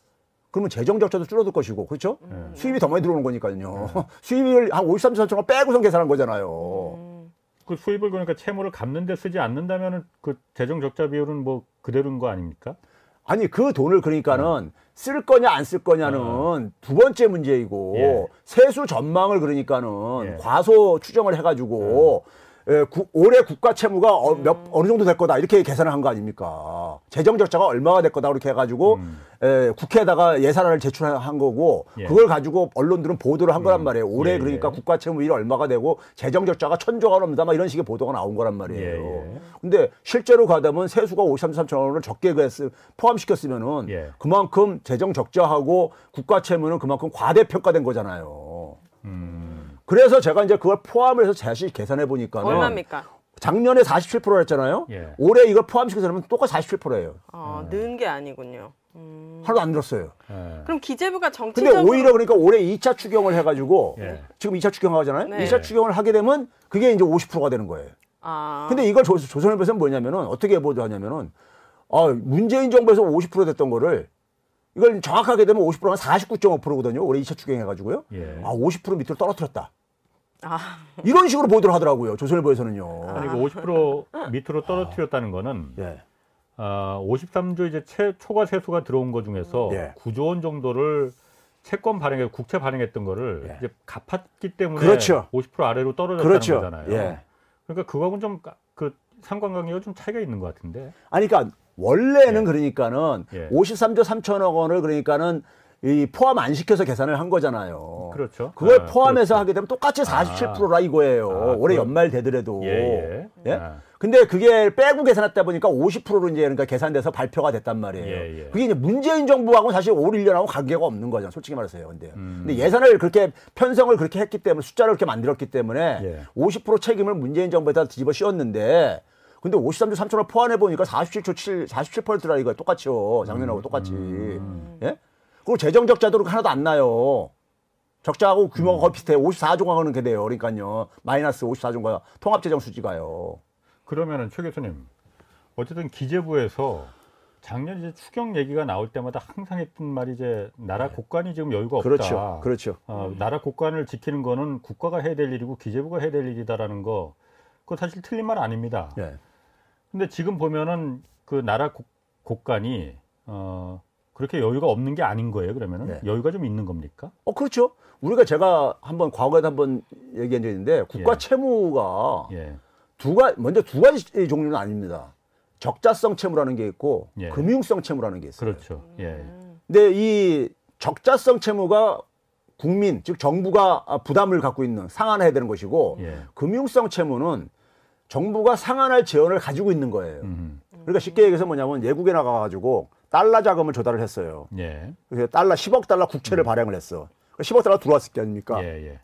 그러면 재정 적자도 줄어들 것이고, 그렇죠? 음. 수입이 더 많이 들어오는 거니까요. (laughs) 수입을 한 53조 3천억 원 빼고선 계산한 거잖아요. 음. 그 수입을 그러니까 채무를 갚는 데 쓰지 않는다면은 그 재정 적자 비율은 뭐 그대로인 거 아닙니까? 아니 그 돈을 그러니까는 쓸 거냐 안 쓸 거냐는 두 번째 문제이고 예. 세수 전망을 그러니까는 예. 과소 추정을 해가지고 예, 구- 올해 국가 채무가 어, 몇, 어느 정도 될 거다 이렇게 계산을 한 거 아닙니까? 재정 적자가 얼마가 될 거다 그렇게 해가지고 예, 국회에다가 예산안을 제출한 거고 예. 그걸 가지고 언론들은 보도를 한 거란 말이에요. 올해 예, 그러니까 예. 국가 채무율이 얼마가 되고 재정 적자가 천조가 넘는다 막 이런 식의 보도가 나온 거란 말이에요. 예, 예. 근데 실제로 가다면 세수가 53조 3천 원을 적게 그랬- 포함시켰으면은 예. 그만큼 재정 적자하고 국가 채무는 그만큼 과대평가된 거잖아요. 음, 그래서 제가 이제 그걸 포함을 해서 다시 계산해 보니까는 얼마입니까? 작년에 47% 했잖아요. 예. 올해 이걸 포함시켜서 하면 똑같이 47%예요. 어, 는게 아니군요. 음. 하나도 안 늘었어요. 예. 그럼 기재부가 근데 정치적으로 오히려 그러니까 올해 2차 추경을 해 가지고 예. 지금 2차 추경 하잖아요. 네. 2차 추경을 하게 되면 그게 이제 50%가 되는 거예요. 아, 근데 이걸 조, 조선일보에서는 뭐냐면은 어떻게 보도하냐면은 아, 문재인 정부에서 50% 됐던 거를 이걸 정확하게 되면 50%가 49.5%거든요. 올해 2차 추경해가지고요. 예. 아, 50% 밑으로 떨어뜨렸다. 아, 이런 식으로 보도를 하더라고요. 조선일보에서는요. 아니 그50% 밑으로 떨어뜨렸다는 거는 예. 아, 53조 이제 최, 초과 세수가 들어온 것 중에서 예. 9조 원 정도를 채권 발행해 국채 발행했던 거를 예. 이제 갚았기 때문에 그렇죠. 50% 아래로 떨어졌다는 그렇죠. 거잖아요. 예. 그러니까 그거하고는 좀 그 상관관계가 좀 차이가 있는 것 같은데. 아니, 그러니까 원래는 예. 그러니까는 예. 53조 3천억 원을 그러니까는 이 포함 안 시켜서 계산을 한 거잖아요. 그렇죠. 그걸 아, 포함해서 그렇죠. 하게 되면 똑같이 47%라 이거예요. 아, 올해 그- 연말 되더라도. 예, 예. 예? 아. 근데 그게 빼고 계산했다 보니까 50%로 이제 그러니까 계산돼서 발표가 됐단 말이에요. 예, 예. 그게 이제 문재인 정부하고는 사실 올 1년하고 관계가 없는 거죠. 솔직히 말해서요. 근데. 음. 근데 예산을 그렇게 편성을 그렇게 했기 때문에 숫자를 그렇게 만들었기 때문에 예. 50% 책임을 문재인 정부에다 뒤집어 씌웠는데 근데 53조 3천을 포함해 보니까 47조 7, 47%라 이거 똑같죠. 작년하고 똑같이. 예? 그리고 재정 적자도 하나도 안 나요. 적자하고 규모가 거의 비슷해요. 54조가 그렇게 돼요. 그러니까요. 마이너스 54조가 통합재정 수지가요. 그러면은 최 교수님 어쨌든 기재부에서 작년 이제 추경 얘기가 나올 때마다 항상 했던 말이 이제 나라 국간이 지금 여유가 없다. 네. 그렇죠. 그렇죠. 어, 나라 국간을 지키는 거는 국가가 해야 될 일이고 기재부가 해야 될 일이다라는 거 그거 사실 틀린 말 아닙니다. 예. 근데 지금 보면은 그 나라 국, 국간이 어 그렇게 여유가 없는 게 아닌 거예요. 그러면은 네. 여유가 좀 있는 겁니까? 어, 그렇죠. 우리가 제가 한번 과거에도 한번 얘기한 적이 있는데 국가 예. 채무가 예. 두 가지 먼저 두 가지 종류는 아닙니다. 적자성 채무라는 게 있고 예. 금융성 채무라는 게 있어요. 그렇죠. 예. 근데 이 적자성 채무가 국민 즉 정부가 부담을 갖고 있는 상환해야 되는 것이고 예. 금융성 채무는 정부가 상환할 재원을 가지고 있는 거예요. 음. 그러니까 쉽게 얘기해서 뭐냐면 외국에 나가가지고 달러 자금을 조달을 했어요. 예. 그래서 달러 10억 달러 국채를 발행을 했어. 10억 달러 들어왔을 게 아닙니까? 예. 예.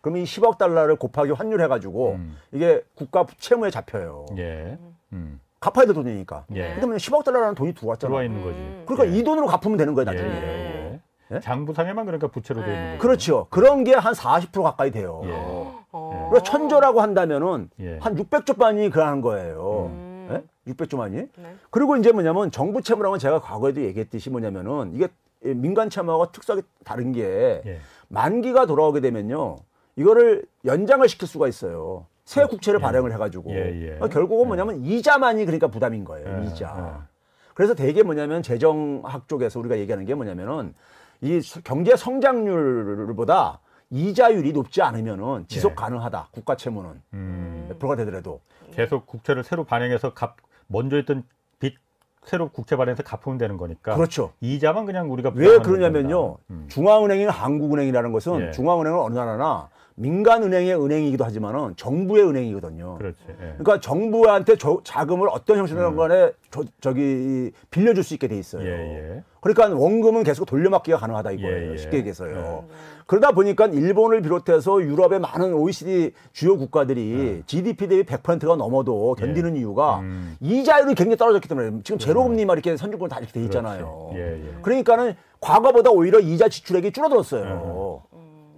그러면 이 10억 달러를 곱하기 환율해가지고 음. 이게 국가 채무에 잡혀요. 예. 음. 갚아야 될 돈이니까. 예. 그러면 10억 달러라는 돈이 들어왔잖아. 들어와 있는 거지. 그러니까 예. 이 돈으로 갚으면 되는 거예요, 예. 나중에. 예. 예? 장부상에만 그러니까 부채로 돼 있는 거죠. 그렇죠. 그런 게 한 40% 가까이 돼요. 예. 어. 그러니까 천조라고 한다면은 예. 한 600조만이 그러는 거예요. 음. 예? 600조만이. 네. 그리고 이제 뭐냐면 정부 채무라는 제가 과거에도 얘기했듯이 뭐냐면은 이게 민간 채무하고 특성이 다른 게 예. 만기가 돌아오게 되면요. 이거를 연장을 시킬 수가 있어요. 새 국채를 발행을 해가지고. 예, 예. 그러니까 결국은 뭐냐면 이자만이 그러니까 부담인 거예요. 예, 이자. 그래서 대개 뭐냐면 재정학 쪽에서 우리가 얘기하는 게 뭐냐면은 이 경제 성장률보다 이자율이 높지 않으면은 지속 예. 가능하다. 국가 채무는 음. 몇 프로가 되더라도. 계속 국채를 새로 발행해서 갚 먼저 했던 빚 새로 국채 발행해서 갚으면 되는 거니까. 그렇죠. 이자만 그냥 우리가 왜 그러냐면요. 음. 중앙은행이 한국은행이라는 것은 예. 중앙은행은 어느 나라나 민간은행의 은행이기도 하지만은 정부의 은행이거든요. 그렇지. 예. 그러니까 정부한테 저- 자금을 어떤 형식으로든 간에 저, 기 빌려줄 수 있게 돼 있어요. 예, 예. 그러니까 원금은 계속 돌려막기가 가능하다 이거예요. 예, 예. 쉽게 얘기해서요. 그러다 보니까 일본을 비롯해서 유럽의 많은 OECD 주요 국가들이 GDP 대비 100%가 넘어도 견디는 이유가 음. 이자율이 굉장히 떨어졌기 때문에 지금 제로금리 막 이렇게 선진국은 다 이렇게 돼 있잖아요. 예, 예. 그러니까는 과거보다 오히려 이자 지출액이 줄어들었어요.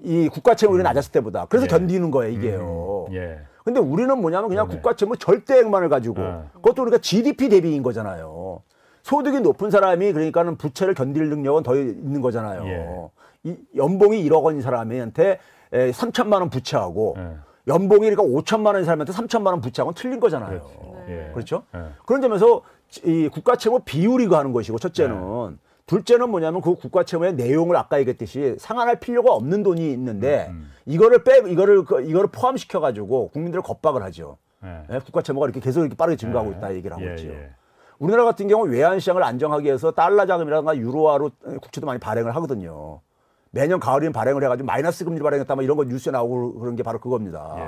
이 국가 채무율이 낮았을 때보다. 그래서 예. 견디는 거예요, 이게요. 예. 근데 우리는 뭐냐면 그냥 그러네. 국가 채무 절대액만을 가지고 어. 그것도 우리가 GDP 대비인 거잖아요. 소득이 높은 사람이 그러니까는 부채를 견딜 능력은 더 있는 거잖아요. 예. 이 연봉이 1억 원인 사람한테 3천만 원 부채하고 예. 연봉이 그러니까 5천만 원인 사람한테 3천만 원 부채하고는 틀린 거잖아요. 예. 그렇죠? 예. 그런 점에서 이 국가 채무 비율이 하는 것이고 첫째는 둘째는 뭐냐면 그 국가 채무의 내용을 아까 얘기했듯이 상환할 필요가 없는 돈이 있는데 음, 이거를 빼 이거를 그- 이거를 포함시켜 가지고 국민들을 겁박을 하죠. 예. 예, 국가 채무가 이렇게 계속 이렇게 빠르게 증가하고 예. 있다 얘기를 하고 예, 있죠. 예. 우리나라 같은 경우 외환 시장을 안정하기 위해서 달러 자금이라든가 유로화로 국채도 많이 발행을 하거든요. 매년 가을이면 발행을 해가지고 마이너스 금리 발행했다 뭐 이런 거 뉴스에 나오고 그런 게 바로 그겁니다. 예.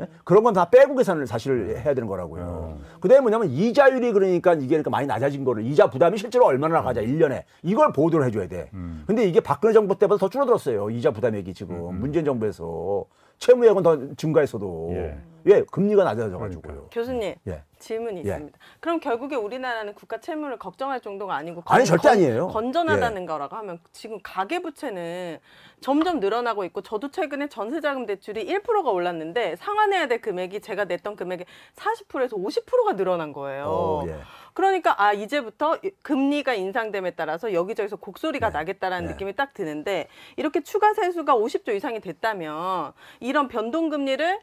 예? 그런 건 다 빼고 계산을 사실 해야 되는 거라고요. 그다음에 뭐냐면 이자율이 그러니까 이게 그러니까 많이 낮아진 거를 이자 부담이 실제로 얼마나 나가자 일년에 이걸 보도를 해줘야 돼. 음. 근데 이게 박근혜 정부 때보다 더 줄어들었어요. 이자 부담액이 지금 문재인 정부에서 채무액은 더 증가했어도 예. 왜 금리가 낮아져가지고요. 그러니까요. 교수님 예. 질문이 예. 있습니다. 그럼 결국에 우리나라는 국가 채무를 걱정할 정도가 아니고 아니, 건- 절대 건- 아니에요. 건전하다는 거라고 하면 지금 가계 부채는 점점 늘어나고 있고 저도 최근에 전세자금 대출이 1%가 올랐는데 상환해야 될 금액이 제가 냈던 금액의 40%에서 50%가 늘어난 거예요. 어, 예. 그러니까 아 이제부터 이- 금리가 인상됨에 따라서 여기저기서 곡소리가 네. 나겠다라는 네. 느낌이 딱 드는데 이렇게 추가 세수가 50조 이상이 됐다면 이런 변동 금리를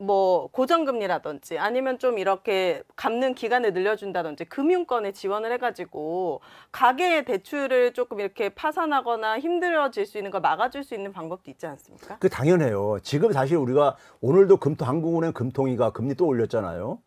뭐 고정금리라든지 아니면 좀 이렇게 갚는 기간을 늘려준다든지 금융권에 지원을 해가지고 가계의 대출을 조금 이렇게 파산하거나 힘들어질 수 있는 걸 막아줄 수 있는 방법도 있지 않습니까? 그 당연해요. 지금 사실 우리가 오늘도 금통 한국은행 금통위가 금리 또 올렸잖아요.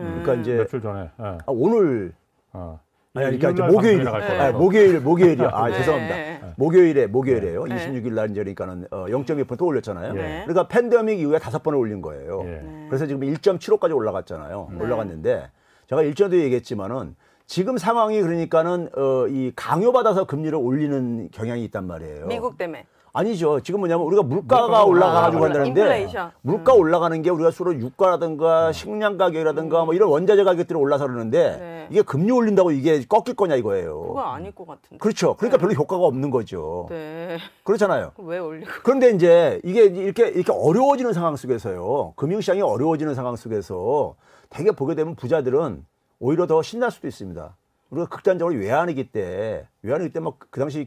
그러니까 이제 며칠 전에. 예. 아, 오늘 어. 아니, 그러니까 이제 이웃날 목요일, 방송에 나갈 네. 거라고. 아, 목요일, 목요일이요. 아, 네. 죄송합니다. 네. 목요일에, 목요일에요. 네. 26일 날 이제 그러니까는 어, 0.2%또 올렸잖아요. 네. 그러니까 팬데믹 이후에 다섯 번을 올린 거예요. 예. 네. 그래서 지금 1.75까지 올라갔잖아요. 네. 올라갔는데 제가 일전에도 얘기했지만은 지금 상황이 그러니까는 어, 이 강요받아서 금리를 올리는 경향이 있단 말이에요. 미국 때문에 아니죠. 지금 뭐냐면 우리가 물가가 물가가 올라가가지고 올라- 한다는데 인플레이션. 물가 음. 올라가는 게 우리가 주로 유가라든가 식량 가격이라든가 뭐 이런 원자재 가격들이 올라서 그러는데 네. 이게 금리 올린다고 이게 꺾일 거냐 이거예요. 그거 아닐 것 같은데. 그렇죠. 그러니까 별로 효과가 없는 거죠. 네. 그렇잖아요. 그거 (laughs) 왜 올리고? 그런데 이제 이게 이렇게 이렇게 어려워지는 상황 속에서요. 금융시장이 어려워지는 상황 속에서 되게 보게 되면 부자들은 오히려 더 신날 수도 있습니다. 우리가 극단적으로 외환위기 때 외환위기 때 막 그 당시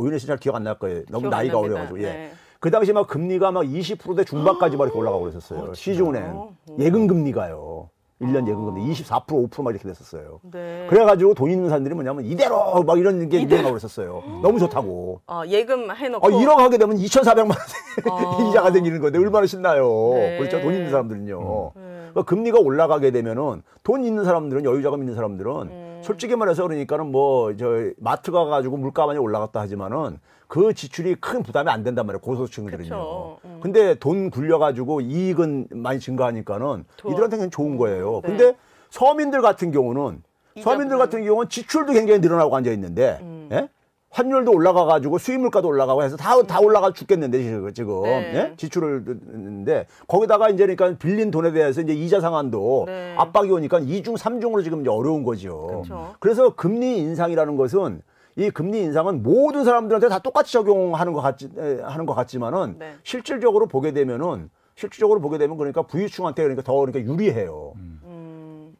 오윤혜 씨잘 기억 안 날 거예요. 너무 기억 안 나이가 납니다. 어려가지고 예. 네. 그 당시 막 금리가 막 20%대 중반까지 막 이렇게 올라가고 그랬었어요. 시중은행 어. 예금 금리가요. 1년 예금 금리 24% 5%막 이렇게 됐었어요. 네. 그래가지고 돈 있는 사람들이 뭐냐면 이대로 막 이런 게 유행하고 그랬었어요. 너무 좋다고. 어, 예금 해놓고. 어, 1억 하게 되면 2,400만 원 (laughs) 어. (laughs) 이자가 생기는 건데 얼마나 신나요. 네. 그렇죠. 돈 있는 사람들은요. 네. 그러니까 금리가 올라가게 되면은 돈 있는 사람들은 여유자금 있는 사람들은 음. 솔직히 말해서 그러니까는 뭐 저 마트 가가지고 물가 많이 올라갔다 하지만은 그 지출이 큰 부담이 안 된단 말이에요. 고소득층들은요. 음. 근데 돈 굴려가지고 이익은 많이 증가하니까는 좋아. 이들한테는 좋은 거예요. 네. 근데 서민들 같은 경우는 서민들. 같은 경우는 지출도 굉장히 늘어나고 앉아 있는데 음. 예? 환율도 올라가가지고 수입 물가도 올라가고 해서 다 다 올라가 죽겠는데 지금, 네. 예? 지출을 듣는데 거기다가 이제 그러니까 빌린 돈에 대해서 이제 이자 상한도 네. 압박이 오니까 이중삼중으로 지금 이제 어려운 거죠. 그쵸. 그래서 금리 인상이라는 것은 이 금리 인상은 모든 사람들한테 다 똑같이 적용하는 것 같지 에, 하는 것 같지만은 네. 실질적으로 보게 되면은 실질적으로 보게 되면 그러니까 부유층한테 그러니까 더 그러니까 유리해요. 음,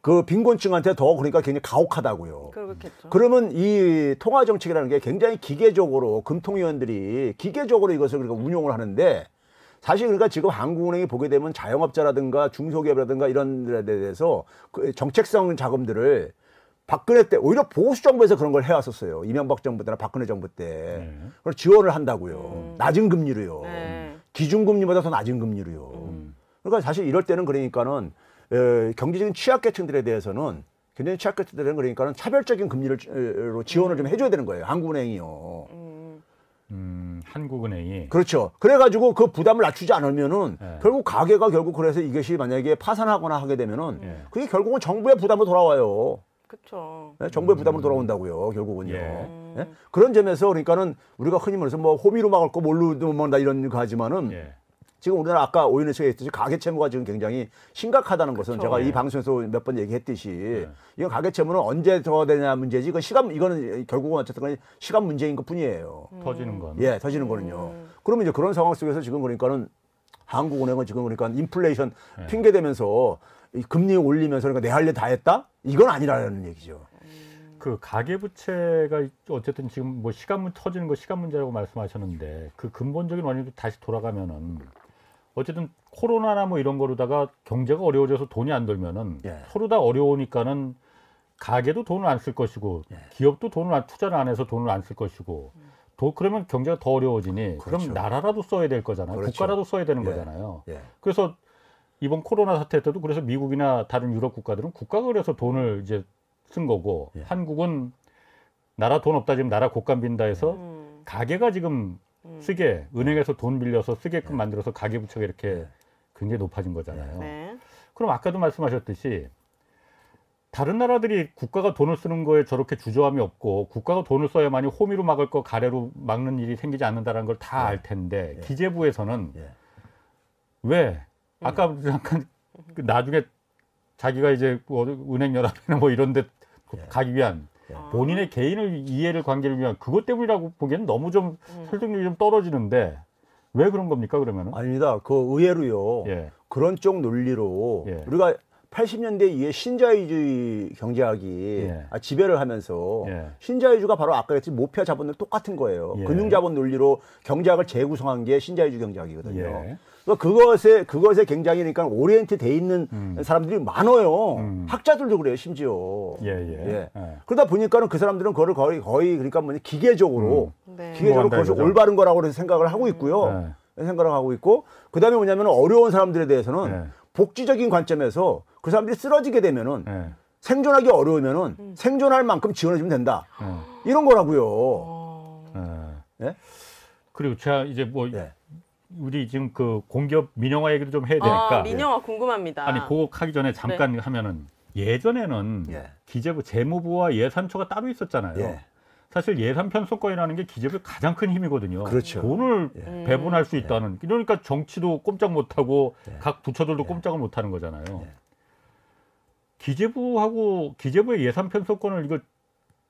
그 빈곤층한테 더 그러니까 굉장히 가혹하다고요. 그렇겠죠. 그러면 이 통화 정책이라는 게 굉장히 기계적으로 금통위원들이 기계적으로 이것을 그러니까 운용을 하는데 사실 그러니까 지금 한국은행이 보게 되면 자영업자라든가 중소기업이라든가 이런 데에 대해서 그 정책성 자금들을 박근혜 때 오히려 보수 정부에서 그런 걸 해왔었어요. 이명박 정부 때나 박근혜 정부 때 네. 그걸 지원을 한다고요. 음. 낮은 금리로요. 네. 기준금리보다 더 낮은 금리로요. 음. 그러니까 사실 이럴 때는 그러니까는 에, 경제적인 취약계층들에 대해서는 굉장히 취약계층들은 그러니까는 차별적인 금리를 지원을 좀 해줘야 되는 거예요. 한국은행이요. 음, 음, 한국은행이 그렇죠. 그래가지고 그 부담을 낮추지 않으면은 네. 결국 가게가 결국 그래서 이것이 만약에 파산하거나 하게 되면은 예. 그게 결국은 정부의 부담으로 돌아와요. 그쵸. 네, 정부의 부담으로 돌아온다고요. 결국은요. 예. 예? 그런 점에서 그러니까는 우리가 흔히 말해서 뭐 호미로 막을 거 뭘로 막다 이런 거 하지만은 예. 지금 우리나라 아까 오윤혜 씨가 했듯이 가계 채무가 지금 굉장히 심각하다는 것은 그쵸. 제가 예. 이 방송에서 몇 번 얘기했듯이 이건 가계 채무는 언제 더 되냐 문제지 이건 시간 이거는 결국은 어쨌든 간에 시간 문제인 것 뿐이에요. 터지는 건. 예, 터지는 거는요. 그러면 이제 그런 상황 속에서 지금 그러니까는 한국은행은 지금 그러니까 인플레이션 예. 핑계 대면서 이 금리 올리면서 그러니까 내 할 일 다 했다? 이건 아니라는 얘기죠. 그 가계 부채가 어쨌든 지금 뭐 시간 문 터지는 거 시간 문제라고 말씀하셨는데 그 근본적인 원인도 다시 돌아가면은 어쨌든 코로나나 뭐 이런 거로다가 경제가 어려워져서 돈이 안 돌면은 예. 서로 다 어려우니까는 가게도 돈을 안 쓸 것이고 예. 기업도 돈을 안, 투자를 안 해서 돈을 안 쓸 것이고 도, 그러면 경제가 더 어려워지니 그 그렇죠. 럼 나라라도 써야 될 거잖아요. 그렇죠. 국가라도 써야 되는 예. 거잖아요. 예. 그래서 이번 코로나 사태 때도 그래서 미국이나 다른 유럽 국가들은 국가가 그래서 돈을 이제 쓴 거고 예. 한국은 나라 돈 없다 지금 나라 곡간 빈다 해서 음. 가게가 지금 음. 쓰게 은행에서 돈 빌려서 예. 쓰게끔 만들어서 가계 부채가 이렇게 굉장히 높아진 거잖아요. 네. 그럼 아까도 말씀하셨듯이 다른 나라들이 국가가 돈을 쓰는 거에 저렇게 주저함이 없고 국가가 돈을 써야만이 호미로 막을 거 가래로 막는 일이 생기지 않는다는 걸 다 알 텐데 예. 기재부에서는 예. 왜 아까 잠깐 그 나중에 자기가 이제 뭐 은행 연합이나 뭐 이런 데 예. 가기 위한 예. 본인의 개인을 이해를 관계를 위한 그것 때문이라고 보기에는 너무 좀 음. 설득력이 좀 떨어지는데 왜 그런 겁니까 그러면은? 아닙니다. 그 의외로요. 예. 그런 쪽 논리로 예. 우리가 80년대 이후에 신자유주의 경제학이 예. 아, 지배를 하면서 예. 신자유주가 바로 아까 했듯이 모피아 자본론 똑같은 거예요. 예. 금융자본 논리로 경제학을 재구성한 게 신자유주의 경제학이거든요. 예. 그러니까 그것에 그것에 굉장히 그러니까 오리엔트 돼 있는 음. 사람들이 많아요. 음. 학자들도 그래요, 심지어. 예, 예. 예. 예. 그러다 보니까는 그 사람들은 그거를 거의 거의 그러니까 뭐냐 기계적으로 네. 기계적으로 뭐 그것이. 올바른 거라고 생각을 하고 있고요. 생각을 하고 있고 그다음에 뭐냐면 어려운 사람들에 대해서는 네. 복지적인 관점에서 그 사람들이 쓰러지게 되면은 예. 생존하기 어려우면은 생존할 만큼 지원해 주면 된다. 예. 이런 거라고요. 어. 예. 예? 그리고 제가 이제 뭐 예. 우리 지금 그 공기업 민영화 얘기도 좀 해야 되니까 아, 민영화 궁금합니다. 아니 그거 하기 전에 잠깐 하면은 예전에는 예. 기재부 재무부와 예산처가 따로 있었잖아요. 예. 사실 예산 편성권이라는 게 기재부의 가장 큰 힘이거든요. 그렇죠. 돈을 예. 배분할 수 있다는. 그러니까 정치도 꼼짝 못하고 예. 각 부처들도 꼼짝을 못하는 거잖아요. 예. 기재부하고 기재부의 예산 편성권을 이거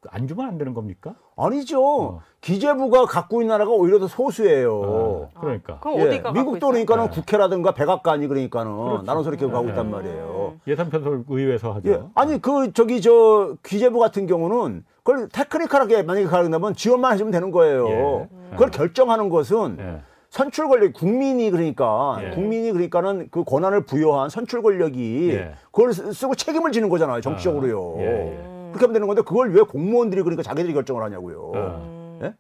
안 주면 안 되는 겁니까? 아니죠. 어. 기재부가 갖고 있는 나라가 오히려 더 소수예요. 어, 그러니까 그럼 예, 어디가 갖고 미국도 있어요? 그러니까는 네. 국회라든가 백악관이 그러니까는 그렇죠. 나눠서 이렇게 가고 네. 있단 말이에요. 예산 편성을 의회에서 하죠. 예. 아니 그 저기 저 기재부 같은 경우는 그걸 테크니컬하게 만약에 가려면 지원만 해주면 되는 거예요. 예. 그걸 결정하는 것은 예. 선출 권력 국민이 그러니까 예. 국민이 그러니까는 그 권한을 부여한 선출 권력이 예. 그걸 쓰- 쓰고 책임을 지는 거잖아요 정치적으로요. 아, 예, 예. 그렇게 하면 되는 건데 그걸 왜 공무원들이 그러니까 자기들이 결정을 하냐고요. 어. 예?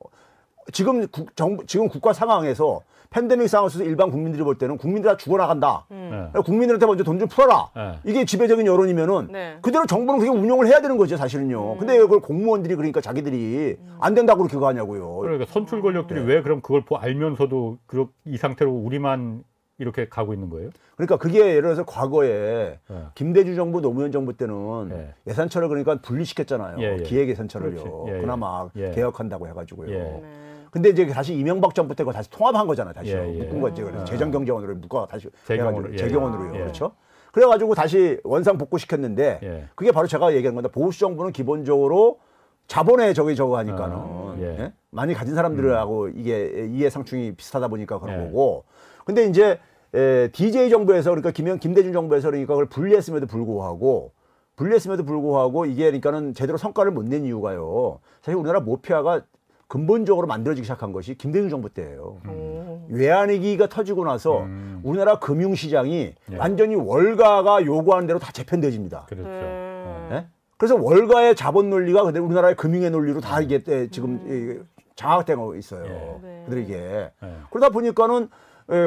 지금 국, 정부, 지금 국가 상황에서 팬데믹 상황에서 일반 국민들이 볼 때는 국민들 다 죽어나간다. 예. 국민들한테 먼저 돈 좀 풀어라. 예. 이게 지배적인 여론이면은 네. 그대로 정부는 그게 운영을 해야 되는 거죠 사실은요. 근데 왜 그걸 공무원들이 그러니까 자기들이 안 된다고 그렇게 하냐고요. 그러니까 선출 권력들이 네. 왜 그럼 그걸 보- 알면서도 그이 상태로 우리만 이렇게 가고 있는 거예요? 그러니까 그게 예를 들어서 과거에 예. 김대중 정부 노무현 정부 때는 예. 예산처를 그러니까 분리시켰잖아요. 예, 예. 기획 예산처를요. 그렇지. 예, 예. 그나마 예. 개혁한다고 해가지고요. 예. 네. 근데 이제 다시 이명박 정부 때 그거 다시 통합한 거잖아요. 다시 예, 예. 묶은 거지. 그래서 재정경제원으로 묶어 다시 재경으로. 재경원으로요. 예. 그렇죠. 그래가지고 다시 원상 복구시켰는데 예. 그게 바로 제가 얘기한 건데 보수 정부는 기본적으로 자본에 저기 저거 하니까는 아, 예. 예? 많이 가진 사람들하고 이게 이해상충이 비슷하다 보니까 그런 예. 거고. 근데 이제 에, DJ 정부에서 그러니까 김영 김대중 정부에서 그러니까 그걸 분리했음에도 불구하고 분리했음에도 불구하고 이게 그러니까는 제대로 성과를 못 낸 이유가요. 사실 우리나라 모피아가 근본적으로 만들어지기 시작한 것이 김대중 정부 때예요. 오. 외환위기가 터지고 나서 음. 우리나라 금융시장이 예. 완전히 월가가 요구하는 대로 다 재편돼집니다. 그렇죠. 음. 예? 그래서 월가의 자본 논리가 그대로 우리나라의 금융의 논리로 다 이게 때 지금 이 장악되고 있어요. 예. 네. 그들이 이게 예. 그러다 보니까는 에,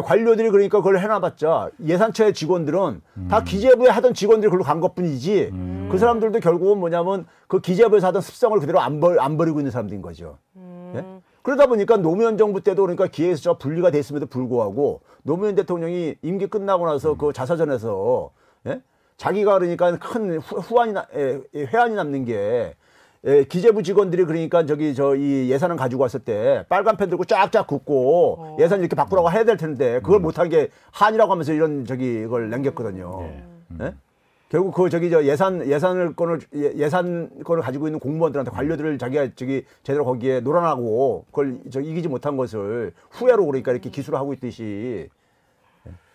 관료들이 그러니까 그걸 해놔봤자 예산처의 직원들은 다 기재부에 하던 직원들이 그걸로 간 것뿐이지 음. 그 사람들도 결국은 뭐냐면 그 기재부에서 하던 습성을 그대로 안, 벌, 안 버리고 있는 사람들인 거죠. 예? 그러다 보니까 노무현 정부 때도 그러니까 기획에서 분리가 됐음에도 불구하고 노무현 대통령이 임기 끝나고 나서 그 자서전에서 예? 자기가 그러니까 큰 후, 후환이 나, 에, 에, 회한이 남는 게 에, 기재부 직원들이 그러니까 저기 저 이 예산을 가지고 왔을 때 빨간 펜 들고 쫙쫙 긋고 예산 이렇게 바꾸라고 해야 될 텐데 그걸 못한 게 한이라고 하면서 이런 저기 이걸 남겼거든요. 예? 결국 그 저기 저 예산 예산을 건을 예- 예산권을 가지고 있는 공무원들한테 관료들을 자기가 저기 제대로 거기에 놀아나고 그걸 저 이기지 못한 것을 후회로 그러니까 이렇게 기술을 하고 있듯이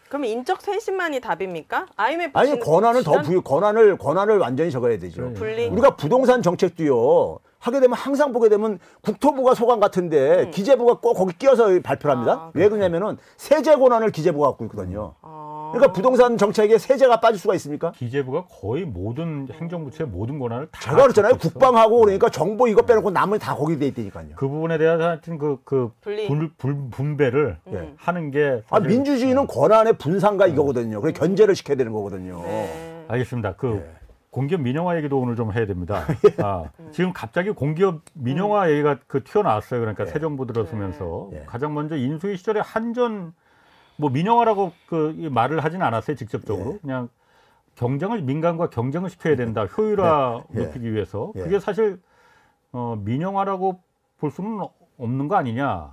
그럼 인적 쇄신만이 답입니까? IMF 아니 진- 권한을 더 부여 권한을 권한을 완전히 적어야 되죠. 분리. 우리가 부동산 정책도요. 하게 되면 항상 보게 되면 국토부가 소관 같은데 기재부가 꼭 거기 끼어서 발표를 합니다. 아, 왜 그러냐면은 세제 권한을 기재부가 갖고 있거든요. 아. 그러니까 부동산 정책에 세제가 빠질 수가 있습니까? 기재부가 거의 모든 행정부처의 모든 권한을 다 제가 그랬잖아요. 국방하고 그러니까 정보 이거 빼놓고 나머지 다 거기 돼 있다니까요. 그 부분에 대한 하여튼 그, 그. 분, 분, 분배를 예. 하는 게 아, 민주주의는 권한의 분산과 이거거든요. 그래 견제를 시켜야 되는 거거든요. 네. 알겠습니다. 그 예. 공기업 민영화 얘기도 오늘 좀 해야 됩니다. (laughs) 아, 지금 갑자기 공기업 민영화 얘기가 그 튀어나왔어요. 그러니까 새 정부 들어서면서 예. 가장 먼저 인수위 시절에 한전 뭐 민영화라고 그이 말을 하진 않았어요. 직접적으로 예. 그냥 경쟁을 민간과 경쟁을 시켜야 된다. 효율화 예. 높이기 위해서 예. 그게 사실 어, 민영화라고 볼 수는 없는 거 아니냐.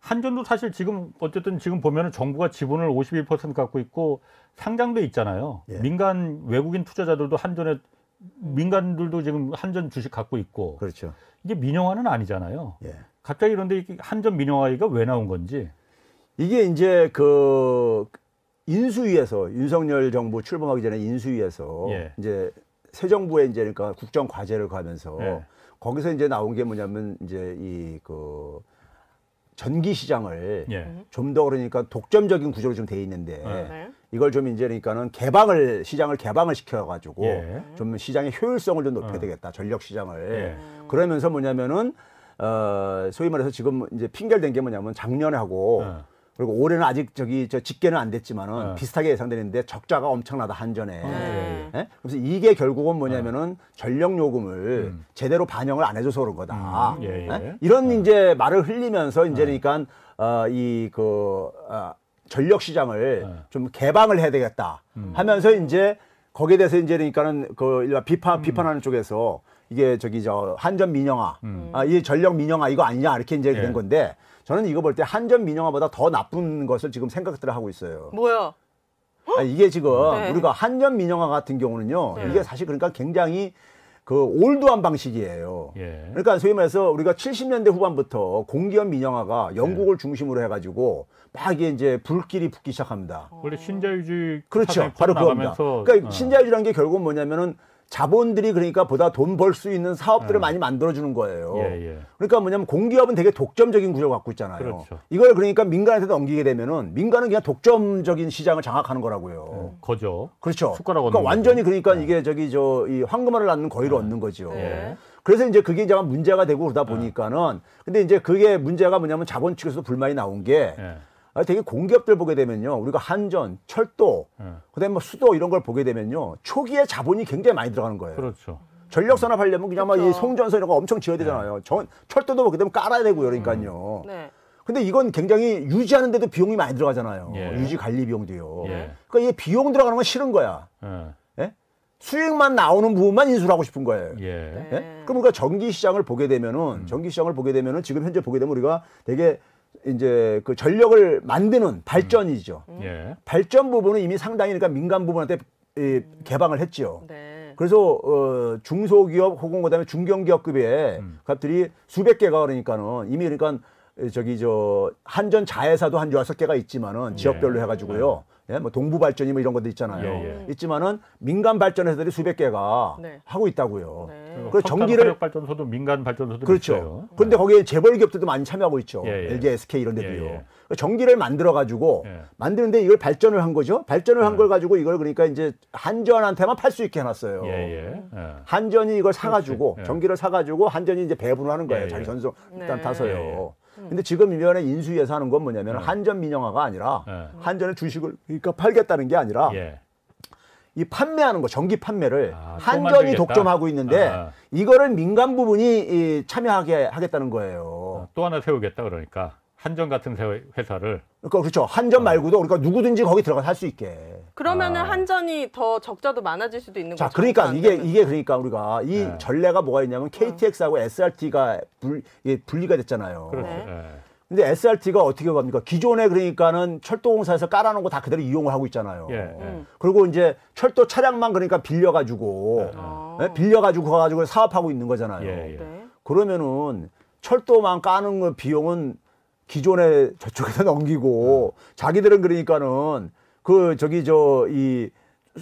예. 한전도 사실 지금 어쨌든 지금 보면은 정부가 지분을 51% 갖고 있고 상장돼 있잖아요. 예. 민간 외국인 투자자들도 한전에 민간들도 지금 한전 주식 갖고 있고 그렇죠. 이게 민영화는 아니잖아요. 예. 갑자기 이게 한전 민영화가 왜 나온 건지. 이게 이제 그 인수위에서 윤석열 정부 출범하기 전에 인수위에서 예. 이제 새 정부에 이제 그러니까 국정 과제를 가면서 예. 거기서 이제 나온 게 뭐냐면 이제 이그 전기 시장을 예. 좀더 그러니까 독점적인 구조로 좀 돼 있는데 네. 이걸 좀 이제 그러니까는 개방을 시장을 개방을 시켜 가지고 예. 좀 시장의 효율성을 좀 높여야 어. 되겠다 전력 시장을 예. 그러면서 뭐냐면은 어 소위 말해서 지금 이제 댄게 뭐냐면 작년에 하고 어. 그리고 올해는 아직 저기 저 집계는 안 됐지만은 어. 비슷하게 예상되는데 적자가 엄청나다 한전에. 네. 예? 그래서 이게 결국은 뭐냐면은 전력 요금을 제대로 반영을 안 해줘서 그런 거다. 음, 예, 예. 이런 이제 말을 흘리면서 이제 그러니까 어, 이그 어, 전력 시장을 네. 좀 개방을 해야 되겠다 음. 하면서 이제 거기에 대해서 이제 그러니까는 그 일반 음. 비판 비판하는 쪽에서 이게 저기 저 한전 민영화, 음. 아, 이 전력 민영화 이거 아니냐 이렇게 이제 예. 된 건데 저는 이거 볼 때 한전 민영화보다 더 나쁜 것을 지금 생각들을 하고 있어요. 뭐야? 아, 이게 지금 네. 우리가 한전 민영화 같은 경우는요, 네. 이게 사실 그러니까 굉장히 그 올드한 방식이에요. 예. 그러니까 소위 말해서 우리가 70년대 후반부터 공기업 민영화가 영국을 네. 중심으로 해가지고 막 이게 이제 불길이 붙기 시작합니다. 원래 신자유주의 그렇죠. 바로 그겁니다. 나가면서 그러니까 어. 신자유주라는 게 결국은 뭐냐면은 자본들이 그러니까 보다 돈 벌 수 있는 사업들을 많이 만들어주는 거예요. 예, 예. 그러니까 뭐냐면 공기업은 되게 독점적인 구조를 갖고 있잖아요. 그렇죠. 이걸 그러니까 민간한테 넘기게 되면은 민간은 그냥 독점적인 시장을 장악하는 거라고요. 어, 거죠. 그렇죠. 그러니까 완전히. 그러니까 이게 저기 저 이 황금알을 낳는 거위를 얻는 거죠. 네. 그래서 이제 그게 이제 문제가 되고 그러다 보니까는 근데 이제 그게 문제가 뭐냐면 자본 측에서도 불만이 나온 게 되게 공기업들 보게 되면요. 우리가 한전, 철도, 예. 그다음에 뭐 수도 이런 걸 보게 되면요. 초기에 자본이 굉장히 많이 들어가는 거예요. 그렇죠. 전력 산업 하려면 그냥 막이 그렇죠. 송전선 이런 거 엄청 지어야 되잖아요. 전 철도도 보게 되면 깔아야 되고요. 그러니까요. 네. 근데 이건 굉장히 유지하는데도 비용이 많이 들어가잖아요. 예. 유지 관리 비용도요. 예. 그러니까 이 비용 들어가는 건 싫은 거야. 예. 예? 수익만 나오는 부분만 인수를 하고 싶은 거예요. 예. 네. 예? 그럼 우리가 전기 시장을 보게 되면은 전기 시장을 보게 되면은 지금 현재 보게 되면 우리가 되게 이제 그 전력을 만드는 발전이죠. 예. 발전 부분은 이미 상당히 그러니까 민간 부분한테 이, 개방을 했죠. 네. 그래서 어, 중소기업 혹은 그다음에 중견기업급의 값들이 수백 개가 그러니까는 이미 그러니까 저기 저 한전 자회사도 한 여섯 개가 있지만은 지역별로 해가지고요. 예, 뭐 동부 발전이 뭐 이런 것도 있잖아요. 예, 예. 있지만은 민간 발전 회사들이 수백 개가 네. 하고 있다고요. 네. 그 전기를 발전소도 민간 발전소도 그렇죠. 있어요. 그런데 거기에 재벌 기업들도 많이 참여하고 있죠. 예, 예. LG, SK 이런 데도요. 예, 예. 그 전기를 만들어 가지고 예. 만드는데 이걸 발전을 한 거죠. 발전을 한 예. 걸 가지고 이걸 그러니까 이제 한전한테만 팔 수 있게 해놨어요. 예, 예. 예. 한전이 이걸 사가지고. 예. 전기를 사가지고 한전이 이제 배분을 하는 거예요. 예, 자기 예. 전속 일단 네. 타서요. 근데 지금 이번에 인수위에서 하는 건 뭐냐면 예. 한전 민영화가 아니라 예. 한전의 주식을 그러니까 팔겠다는 게 아니라 예. 이 판매하는 거 전기 판매를 아, 또 한전이? 독점하고 있는데 아. 이거를 민간 부분이 이 참여하게 하겠다는 거예요. 어, 또 하나 세우겠다 그러니까 한전 같은 세- 회사를 그러니까 그렇죠. 한전 말고도 그러니까 누구든지 거기 들어가서 할 수 있게. 그러면은 아. 한전이 더 적자도 많아질 수도 있는 자, 거죠. 그러니까 안 이게. 이게 그러니까 우리가 이 네. 전례가 뭐가 있냐면 KTX하고 SRT가 불, 이게 분리가 됐잖아요. 그렇죠. 네. 예. 근데 SRT가 어떻게 갑니까? 기존에 그러니까는 철도공사에서 깔아놓은 거 다 그대로 이용을 하고 있잖아요. 예, 예. 음. 그리고 이제 철도 차량만 그러니까 빌려가지고 아. 예? 빌려가지고 가가지고 사업하고 있는 거잖아요. 예, 예. 네. 그러면은 철도만 까는 그 비용은 기존에 저쪽에서 (laughs) 넘기고 자기들은 그러니까는 그 저기 저 이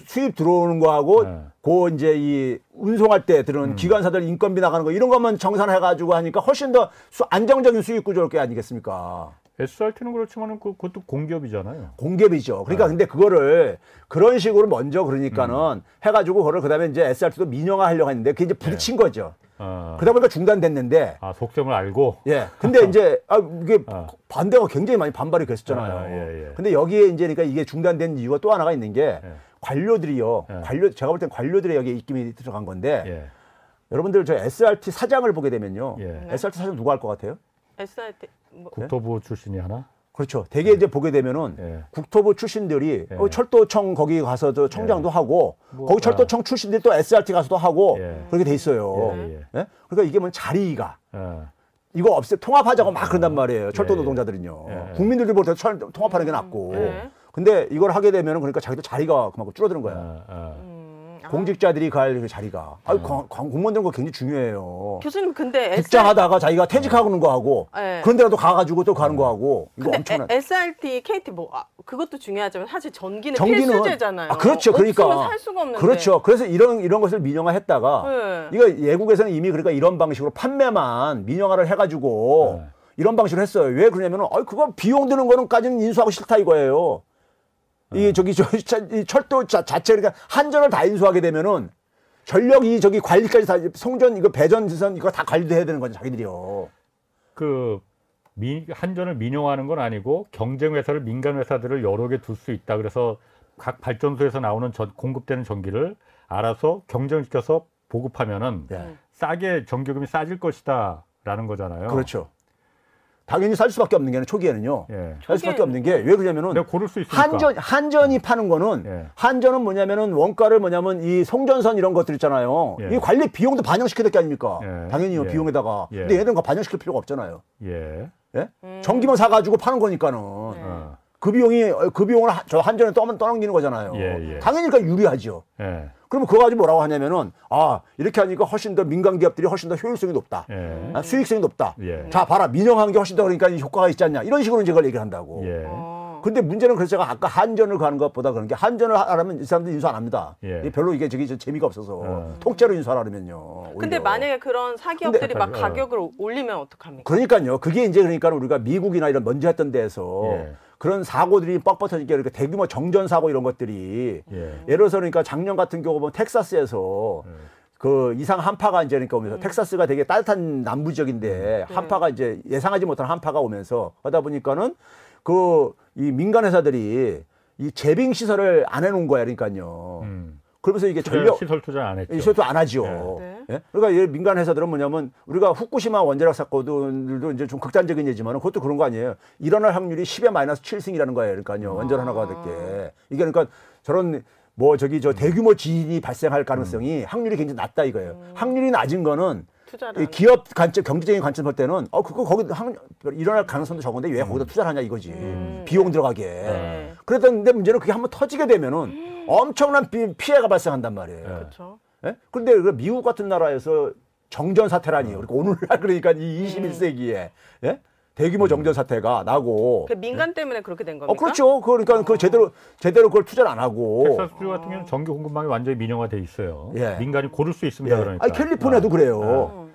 수입 들어오는 거하고 네. 그 이제 이 운송할 때 들은 기관사들 인건비 나가는 거 이런 것만 정산해 가지고 하니까 훨씬 더 수- 안정적인 수익 구조일 게 아니겠습니까? SRT는 그렇지만은 그- 그것도 공기업이잖아요. 공개비죠. 그러니까 근데 그거를 그런 식으로 먼저 그러니까는 해가지고 그걸 그다음에 이제 SRT도 민영화 하려고 했는데 그게 이제 부딪힌 거죠. 어. 그러다 보니까 중단됐는데 아 속셈을 알고 예. 근데 (laughs) 이제 아 이게 어. 반대가 굉장히 많이 반발이 됐었잖아요. 아, 예, 예. 근데 여기에 이제 그러니까 이게 중단된 이유가 또 하나가 있는 게 예. 관료들이요. 예. 관료 제가 볼 땐 관료들의 여기에 입김이 들어간 건데 예. 여러분들 저 SRT 사장을 보게 되면요. 예. SRT 사장 누가 할 것 같아요? SRT 뭐, 국토부 출신이 하나. 그렇죠. 대개 이제 보게 되면은 예. 국토부 출신들이 예. 어, 철도청 거기 가서 저 청장도 하고 뭐, 거기 철도청 출신들이 또 SRT 가서도 하고 예. 그렇게 돼 있어요. 예, 예. 예? 그러니까 이게 뭐 자리가 어. 이거 없애 통합하자고 막 그런단 말이에요. 철도 예, 예. 노동자들은요. 예, 예. 국민들이 볼 때 통합하는 게 낫고. 예. 근데 이걸 하게 되면은 그러니까 자기도 자리가 그만큼 줄어드는 거야. 공직자들이 갈그 자리가. 아, 음. 공무원들은 그거 굉장히 중요해요. 교수님 근데 국장 SR, 하다가 자기가 퇴직하는 거 하고 예. 그런 데라도 가가지고 또 가는 거 하고 이거 근데 엄청난. 에- SRT, KT 뭐 아, 그것도 중요하지만 사실 전기는, 전기는 필수제잖아요. 아, 그렇죠. 그러니까 없으면 살 수가 없는데. 그렇죠. 그래서 이런 이런 것을 민영화했다가 네. 이거 예국에서는 이미 그러니까 이런 방식으로 판매만 민영화를 해가지고 네. 이런 방식으로 했어요. 왜 그러냐면은 아 그거 비용 드는 거는까지는 인수하고 싫다 이거예요. 네. 이 저기 저 이 철도 자, 자체 그러니까 한전을 다 인수하게 되면은 전력 이 저기 관리까지 다 송전 이거 배전 지선 이거 다 관리도 해야 되는 거죠 자기들이요. 그 미, 한전을 민영화하는 건 아니고 경쟁 회사를 민간 회사들을 여러 개 둘 수 있다. 그래서 각 발전소에서 나오는 전, 공급되는 전기를 알아서 경쟁시켜서 보급하면은 예. 싸게 전기요금이 싸질 것이다라는 거잖아요. 그렇죠. 당연히 살 수밖에 없는 게 초기에는요. 예. 살 수밖에 없는 게 왜 그러냐면은 내가 고를 수 있으니까. 한전 한전이 파는 거는 예. 한전은 뭐냐면은 원가를 뭐냐면 이 송전선 이런 것들 있잖아요. 예. 이 관리 비용도 반영시켜야 될 게 아닙니까? 예. 당연히요 예. 비용에다가. 예. 근데 얘들은 반영시킬 필요가 없잖아요. 예. 예? 음. 전기만 사가지고 파는 거니까는 어. 그 비용이 어, 그 비용을 하- 저 한전에 떠, 떠넘기는 거잖아요. 예, 예. 당연히 그러니까 유리하죠. 예. 그러면 그거 가지고 뭐라고 하냐면은 아 이렇게 하니까 훨씬 더 민간 기업들이 훨씬 더 효율성이 높다. 예. 아, 수익성이 높다. 예. 자 봐라 민영한 게 훨씬 더 그러니까 효과가 있지 않냐 이런 식으로 이제 그걸 얘기를 한다고. 예. 어. 근데 문제는 그래서 제가 아까 한전을 가는 것보다 그런 게 한전을 하려면 이 사람들 인수 안 합니다. 예. 별로 이게 저기 저 재미가 없어서 어. 통째로 인수하려면요. 근데. 만약에 그런 사기업들이 막 근데- 가격을 올리면 어떡합니까? 그러니까요. 그게 이제 그러니까 우리가 미국이나 이런 먼저 했던 데에서 예. 그런 사고들이 뻑뻑해지게 그러니까 대규모 정전 사고 이런 것들이 예. 예를 들어서 그러니까 작년 같은 경우 보면 텍사스에서 그 이상 한파가 이제 그러니까 오면서 텍사스가 되게 따뜻한 남부 지역인데 한파가 이제 예상하지 못한 한파가 오면서 하다 보니까는 그 이 민간 회사들이 이 재빙 시설을 안 해놓은 거야 그러니까요. 음. 그러면서 이게 투자, 전력 시설 투자 안 했죠. 이것도 안 하죠. 네. 예? 그러니까 이 민간 회사들은 뭐냐면 우리가 후쿠시마 원자력 사건들도 이제 좀 극단적인 예지만 그것도 그런 거 아니에요. 일어날 확률이 10에 마이너스 7승이라는 거예요. 그러니까요. 원전 하나가 될게 이게 그러니까 저런 뭐 저기 저 대규모 지진이 발생할 가능성이 확률이 굉장히 낮다 이거예요. 확률이 낮은 거는 이안 기업 관점 경제적인 관점 볼 때는 어 그거 거기 확 일어날 가능성도 적은데 왜 거기다 투자를 하냐 이거지 비용 들어가게 네. 그랬던데 문제는 그게 한번 터지게 되면은 엄청난 비- 피해가 발생한단 말이에요. 그렇죠. 예? 근데 그 미국 같은 나라에서 정전 사태라니. 그러니까 오늘날 그러니까 이 21세기에 예? 대규모 정전 사태가 나고. 그 민간 때문에 그렇게 된 겁니까? 어 그렇죠. 그러니까 그 제대로 제대로 그걸 투자를 안 하고. 텍사스주 같은 경우는 전기 공급망이 완전히 민영화돼 있어요. 예. 민간이 고를 수 있습니다. 예. 그러니까. 아니 캘리포니아도 그래요. 음.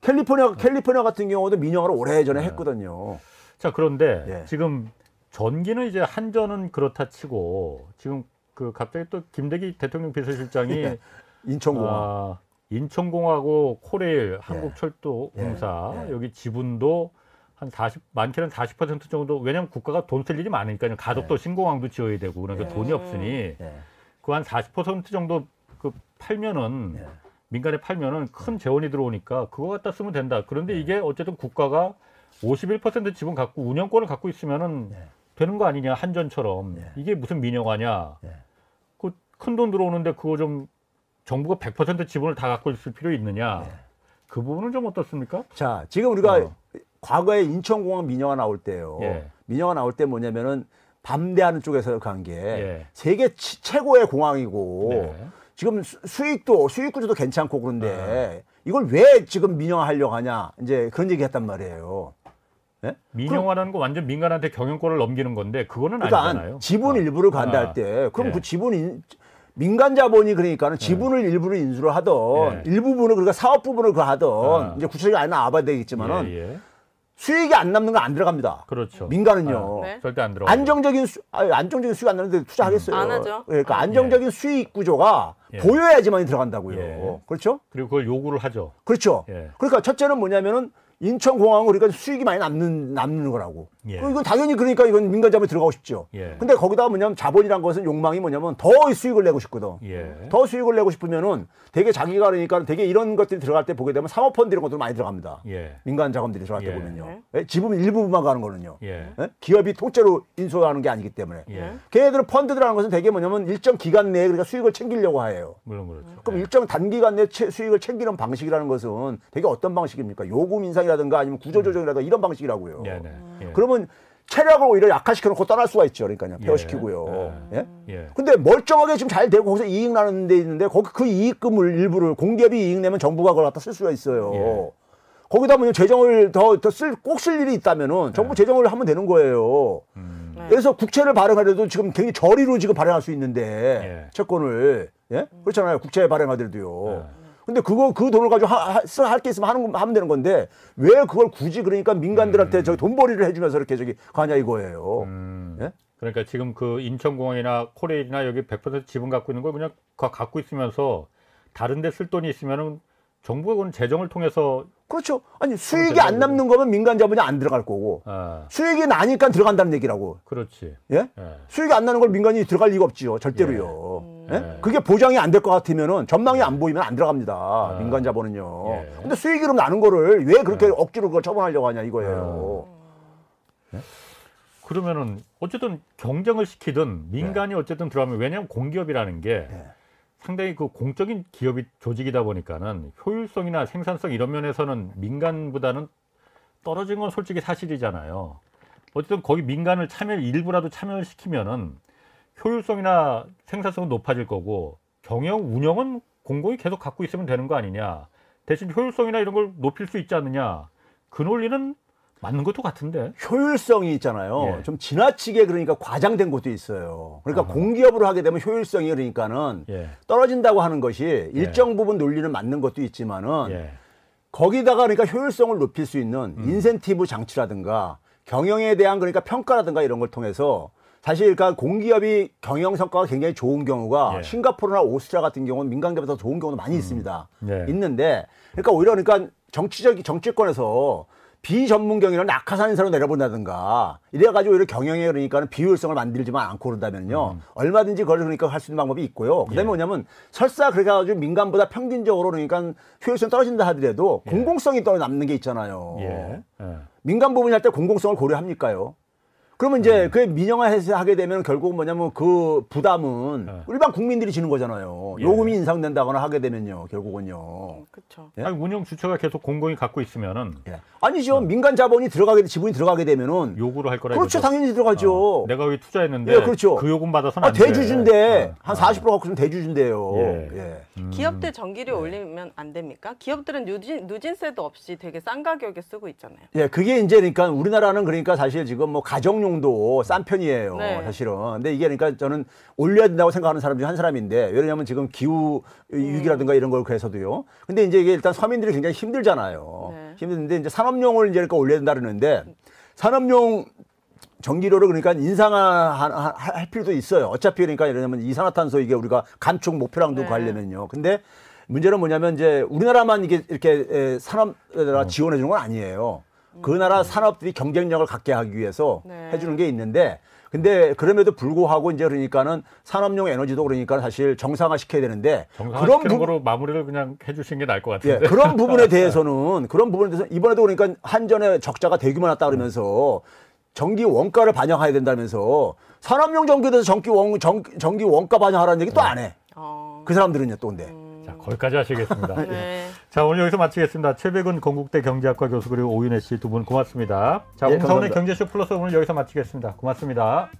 캘리포니아 캘리포니아 같은 경우도 민영화를 오래전에 했거든요. 자 그런데 예. 지금 전기는 이제 한전은 그렇다 치고 지금 그 갑자기 또 김대기 대통령 비서실장이 예. 인천공항. 아, 인천공하고 코레일 한국철도공사 예. 여기 지분도 한 40, 많게는 40% 정도 왜냐하면 국가가 돈 쓸 일이 많으니까요. 가덕도 신공항도 지어야 되고 그러니까 돈이 없으니 예. 그한 40% 정도 그 팔면은 예. 민간에 팔면은 큰 재원이 들어오니까 그거 갖다 쓰면 된다. 그런데 이게 어쨌든 국가가 51% 지분 갖고 운영권을 갖고 있으면은 예. 되는 거 아니냐 한전처럼 예. 이게 무슨 민영화냐? 예. 그큰 돈 들어오는데 그거 좀 정부가 100% 지분을 다 갖고 있을 필요 있느냐? 예. 그 부분은 좀 어떻습니까? 자, 지금 우리가 어. 과거에 인천공항 민영화 나올 때요. 예. 민영화 나올 때 뭐냐면은 반대하는 쪽에서 간게 예. 세계 치- 최고의 공항이고 네. 지금 수- 수익도 수익 구조도 괜찮고 그런데 이걸 왜 지금 민영화 하려고 하냐 이제 그런 얘기 했단 말이에요. 예? 민영화라는 거 완전 민간한테 경영권을 넘기는 건데 그거는 그러니까 아니잖아요. 지분 어. 일부를 간다 아, 할때 그럼 예. 그 지분이 민간 자본이 그러니까는 지분을 일부를 인수를 하던 예. 일부분을 그러니까 사업 부분을 그 하던 아. 이제 구체적이 안 나와봐야 되겠지만은 예, 예. 수익이 안 남는 건안 들어갑니다. 그렇죠. 민간은요. 아, 네. 절대 안 들어. 안정적인 수, 아니, 안정적인 수익 안 나는데 투자하겠어요. 안 하죠. 그러니까 안정적인 수익 구조가 예. 보여야지만이 들어간다고요. 예. 그렇죠? 그리고 그걸 요구를 하죠. 그렇죠. 예. 그러니까 첫째는 뭐냐면은 인천공항은 그러니까 수익이 많이 남는 남는 거라고. 예. 그 이건 당연히 그러니까 이건 민간 자본이 들어가고 싶죠. 예. 근데 거기다가 뭐냐면 자본이란 것은 욕망이 뭐냐면 더 수익을 내고 싶거든. 예. 더 수익을 내고 싶으면은 되게 자기가 그러니까 되게 이런 것들이 들어갈 때 보게 되면 사모펀드 이런 것들 많이 들어갑니다. 예. 민간 자금들이 들어갈 때 예. 보면요. 예? 지분 일부분만 가는 거는요. 예. 예? 기업이 통째로 인수하는 게 아니기 때문에. 예. 걔네들은 펀드라는 것은 되게 뭐냐면 일정 기간 내에 그러니까 수익을 챙기려고 해요. 물론 그렇죠. 그럼 예. 일정 단기간 내에 채- 수익을 챙기는 방식이라는 것은 되게 어떤 방식입니까? 요금 인상이라든가 아니면 구조조정이라든가 이런 방식이라고요. 예, 네. 예. 그러면 체력을 오히려 약화시켜 놓고 떠날 수가 있죠. 그러니까요. 예. 폐허시키고요. 예? 예. 근데 멀쩡하게 지금 잘 되고 거기서 이익 나는 데 있는데 거기 그 이익금을 일부를 공기업이 이익 내면 정부가 그걸 갖다 쓸 수가 있어요. 예. 거기다 뭐 재정을 더 더 쓸 꼭 쓸 일이 있다면은 정부 재정을 하면 되는 거예요. 음. 네. 그래서 국채를 발행하려도 지금 굉장히 저리로 지금 발행할 수 있는데 예. 채권을 예 그렇잖아요 국채 발행하더라도요. 예. 근데 그거 그 돈을 가지고 할 게 있으면 하는 거- 하면 되는 건데 왜 그걸 굳이 그러니까 민간들한테 저기 돈벌이를 해주면서 이렇게 저기 가냐 이거예요. 음. 예? 그러니까 지금 그 인천공항이나 코레일이나 여기 100% 지분 갖고 있는 걸 그냥 가- 갖고 있으면서 다른 데 쓸 돈이 있으면은 정부가 그건 재정을 통해서 그렇죠. 아니 수익이 안 남는 거면 민간 자본이 안 들어갈 거고 아, 수익이 나니까 들어간다는 얘기라고. 그렇지. 예? 예. 수익이 안 나는 걸 민간이 들어갈 리가 없지요. 절대로요. 예? 예. 그게 보장이 안 될 것 같으면은 전망이 안 보이면 안 들어갑니다. 민간 자본은요. 아. 예. 근데 수익이 그럼 나는 거를 왜 그렇게 억지로 그걸 처분하려고 하냐 이거예요. 그러면은 어쨌든 경쟁을 시키든 민간이 어쨌든 들어가면 왜냐하면 공기업이라는 게 예. 상당히 그 공적인 기업이 조직이다 보니까는 효율성이나 생산성 이런 면에서는 민간보다는 떨어진 건 솔직히 사실이잖아요. 어쨌든 거기 민간을 참여 일부라도 참여를 시키면은 효율성이나 생산성은 높아질 거고 경영 운영은 공공이 계속 갖고 있으면 되는 거 아니냐. 대신 효율성이나 이런 걸 높일 수 있지 않느냐. 그 논리는 맞는 것도 같은데. 효율성이 있잖아요. 예. 좀 지나치게 그러니까 과장된 것도 있어요. 그러니까 아하. 공기업으로 하게 되면 효율성이 그러니까는 예. 떨어진다고 하는 것이 일정 부분 논리는 맞는 것도 있지만은 예. 거기다가 그러니까 효율성을 높일 수 있는 음. 인센티브 장치라든가 경영에 대한 그러니까 평가라든가 이런 걸 통해서 사실 그러니까 공기업이 경영 성과가 굉장히 좋은 경우가 예. 음. 싱가포르나 오스트리아 같은 경우는 민간기업보다 더 좋은 경우도 많이 있습니다. 예. 있는데 그러니까 오히려 그러니까 정치적 정치권에서 비전문 경영을 낙하산 인사로 내려본다든가 이래가지고 오히려 경영에 그러니까는 비효율성을 만들지만 않고 그런다면요 얼마든지 그걸 그러니까 할 수 있는 방법이 있고요. 그다음에 음. 예. 뭐냐면 설사 그래가지고 민간보다 평균적으로 그러니까 효율성 떨어진다 하더라도 공공성이 떨어 남는 게 있잖아요. 예. 예. 민간 부분이 할 때 공공성을 고려합니까요? 그러면 음. 이제 그게 민영화해서 하게 되면 결국 뭐냐면 그 부담은 예. 일반 국민들이 지는 거잖아요. 예. 요금이 인상된다거나 하게 되면요, 결국은요. 그렇죠. 예? 아니, 운영 주체가 계속 공공이 갖고 있으면은 예. 아니죠. 민간 자본이 들어가게 지분이 들어가게 되면은 요구를 할 거라 그렇죠. 이거죠. 당연히 들어가죠. 어, 내가 여기 투자했는데 예, 그렇죠. 그 요금 받아서는 아, 안 돼. 대주주인데 어. 한40% 갖고 있으면 대주주인데요. 예. 예. 음. 기업들 전기료 올리면 안 됩니까? 기업들은 누진, 누진세도 없이 되게 싼 가격에 쓰고 있잖아요. 예, 그게 이제 그러니까 우리나라는 그러니까 사실 지금 뭐 가정용 도 싼 편이에요. 네. 사실은. 근데 이게 그러니까 저는 올려야 된다고 생각하는 사람 중한 사람인데 왜냐하면 지금 기후 위기라든가 이런 걸 그래서도요. 근데 이제 이게 일단 서민들이 굉장히 힘들잖아요. 네. 힘든데 이제 산업용을 이제 그러니까 올려야 된다 그러는데 산업용 전기료를 그러니까 인상할 필요도 있어요. 어차피 그러니까 이러냐면 이산화탄소 이게 우리가 감축 목표랑도 네. 가려면요. 근데 문제는 뭐냐면 이제 우리나라만 이게 이렇게 에, 산업에다가 지원해 주는 건 아니에요. 그 나라 산업들이 경쟁력을 갖게 하기 위해서 네. 해주는 게 있는데 근데 그럼에도 불구하고 이제 그러니까는 산업용 에너지도 그러니까 사실 정상화 시켜야 되는데 정상화시키는 부분- 거로 마무리를 그냥 해주신 게 나을 것 예, 같은데. (laughs) 그런 부분에 대해서는 그런 부분에 대해서 이번에도 그러니까 한전의 적자가 대규모 났다 그러면서 전기 원가를 반영해야 된다면서 산업용 전기에 대해서 전기 원 전, 전기 원가 반영하라는 얘기 또 안 해. 어, 그 사람들은요 또 근데. 자, 거기까지 하시겠습니다. (laughs) 네. 자, 오늘 여기서 마치겠습니다. 최백은 건국대 경제학과 교수 그리고 오윤혜 씨 두 분 고맙습니다. 자, 예, 홍사원의. 경제쇼 플러스 오늘 여기서 마치겠습니다. 고맙습니다.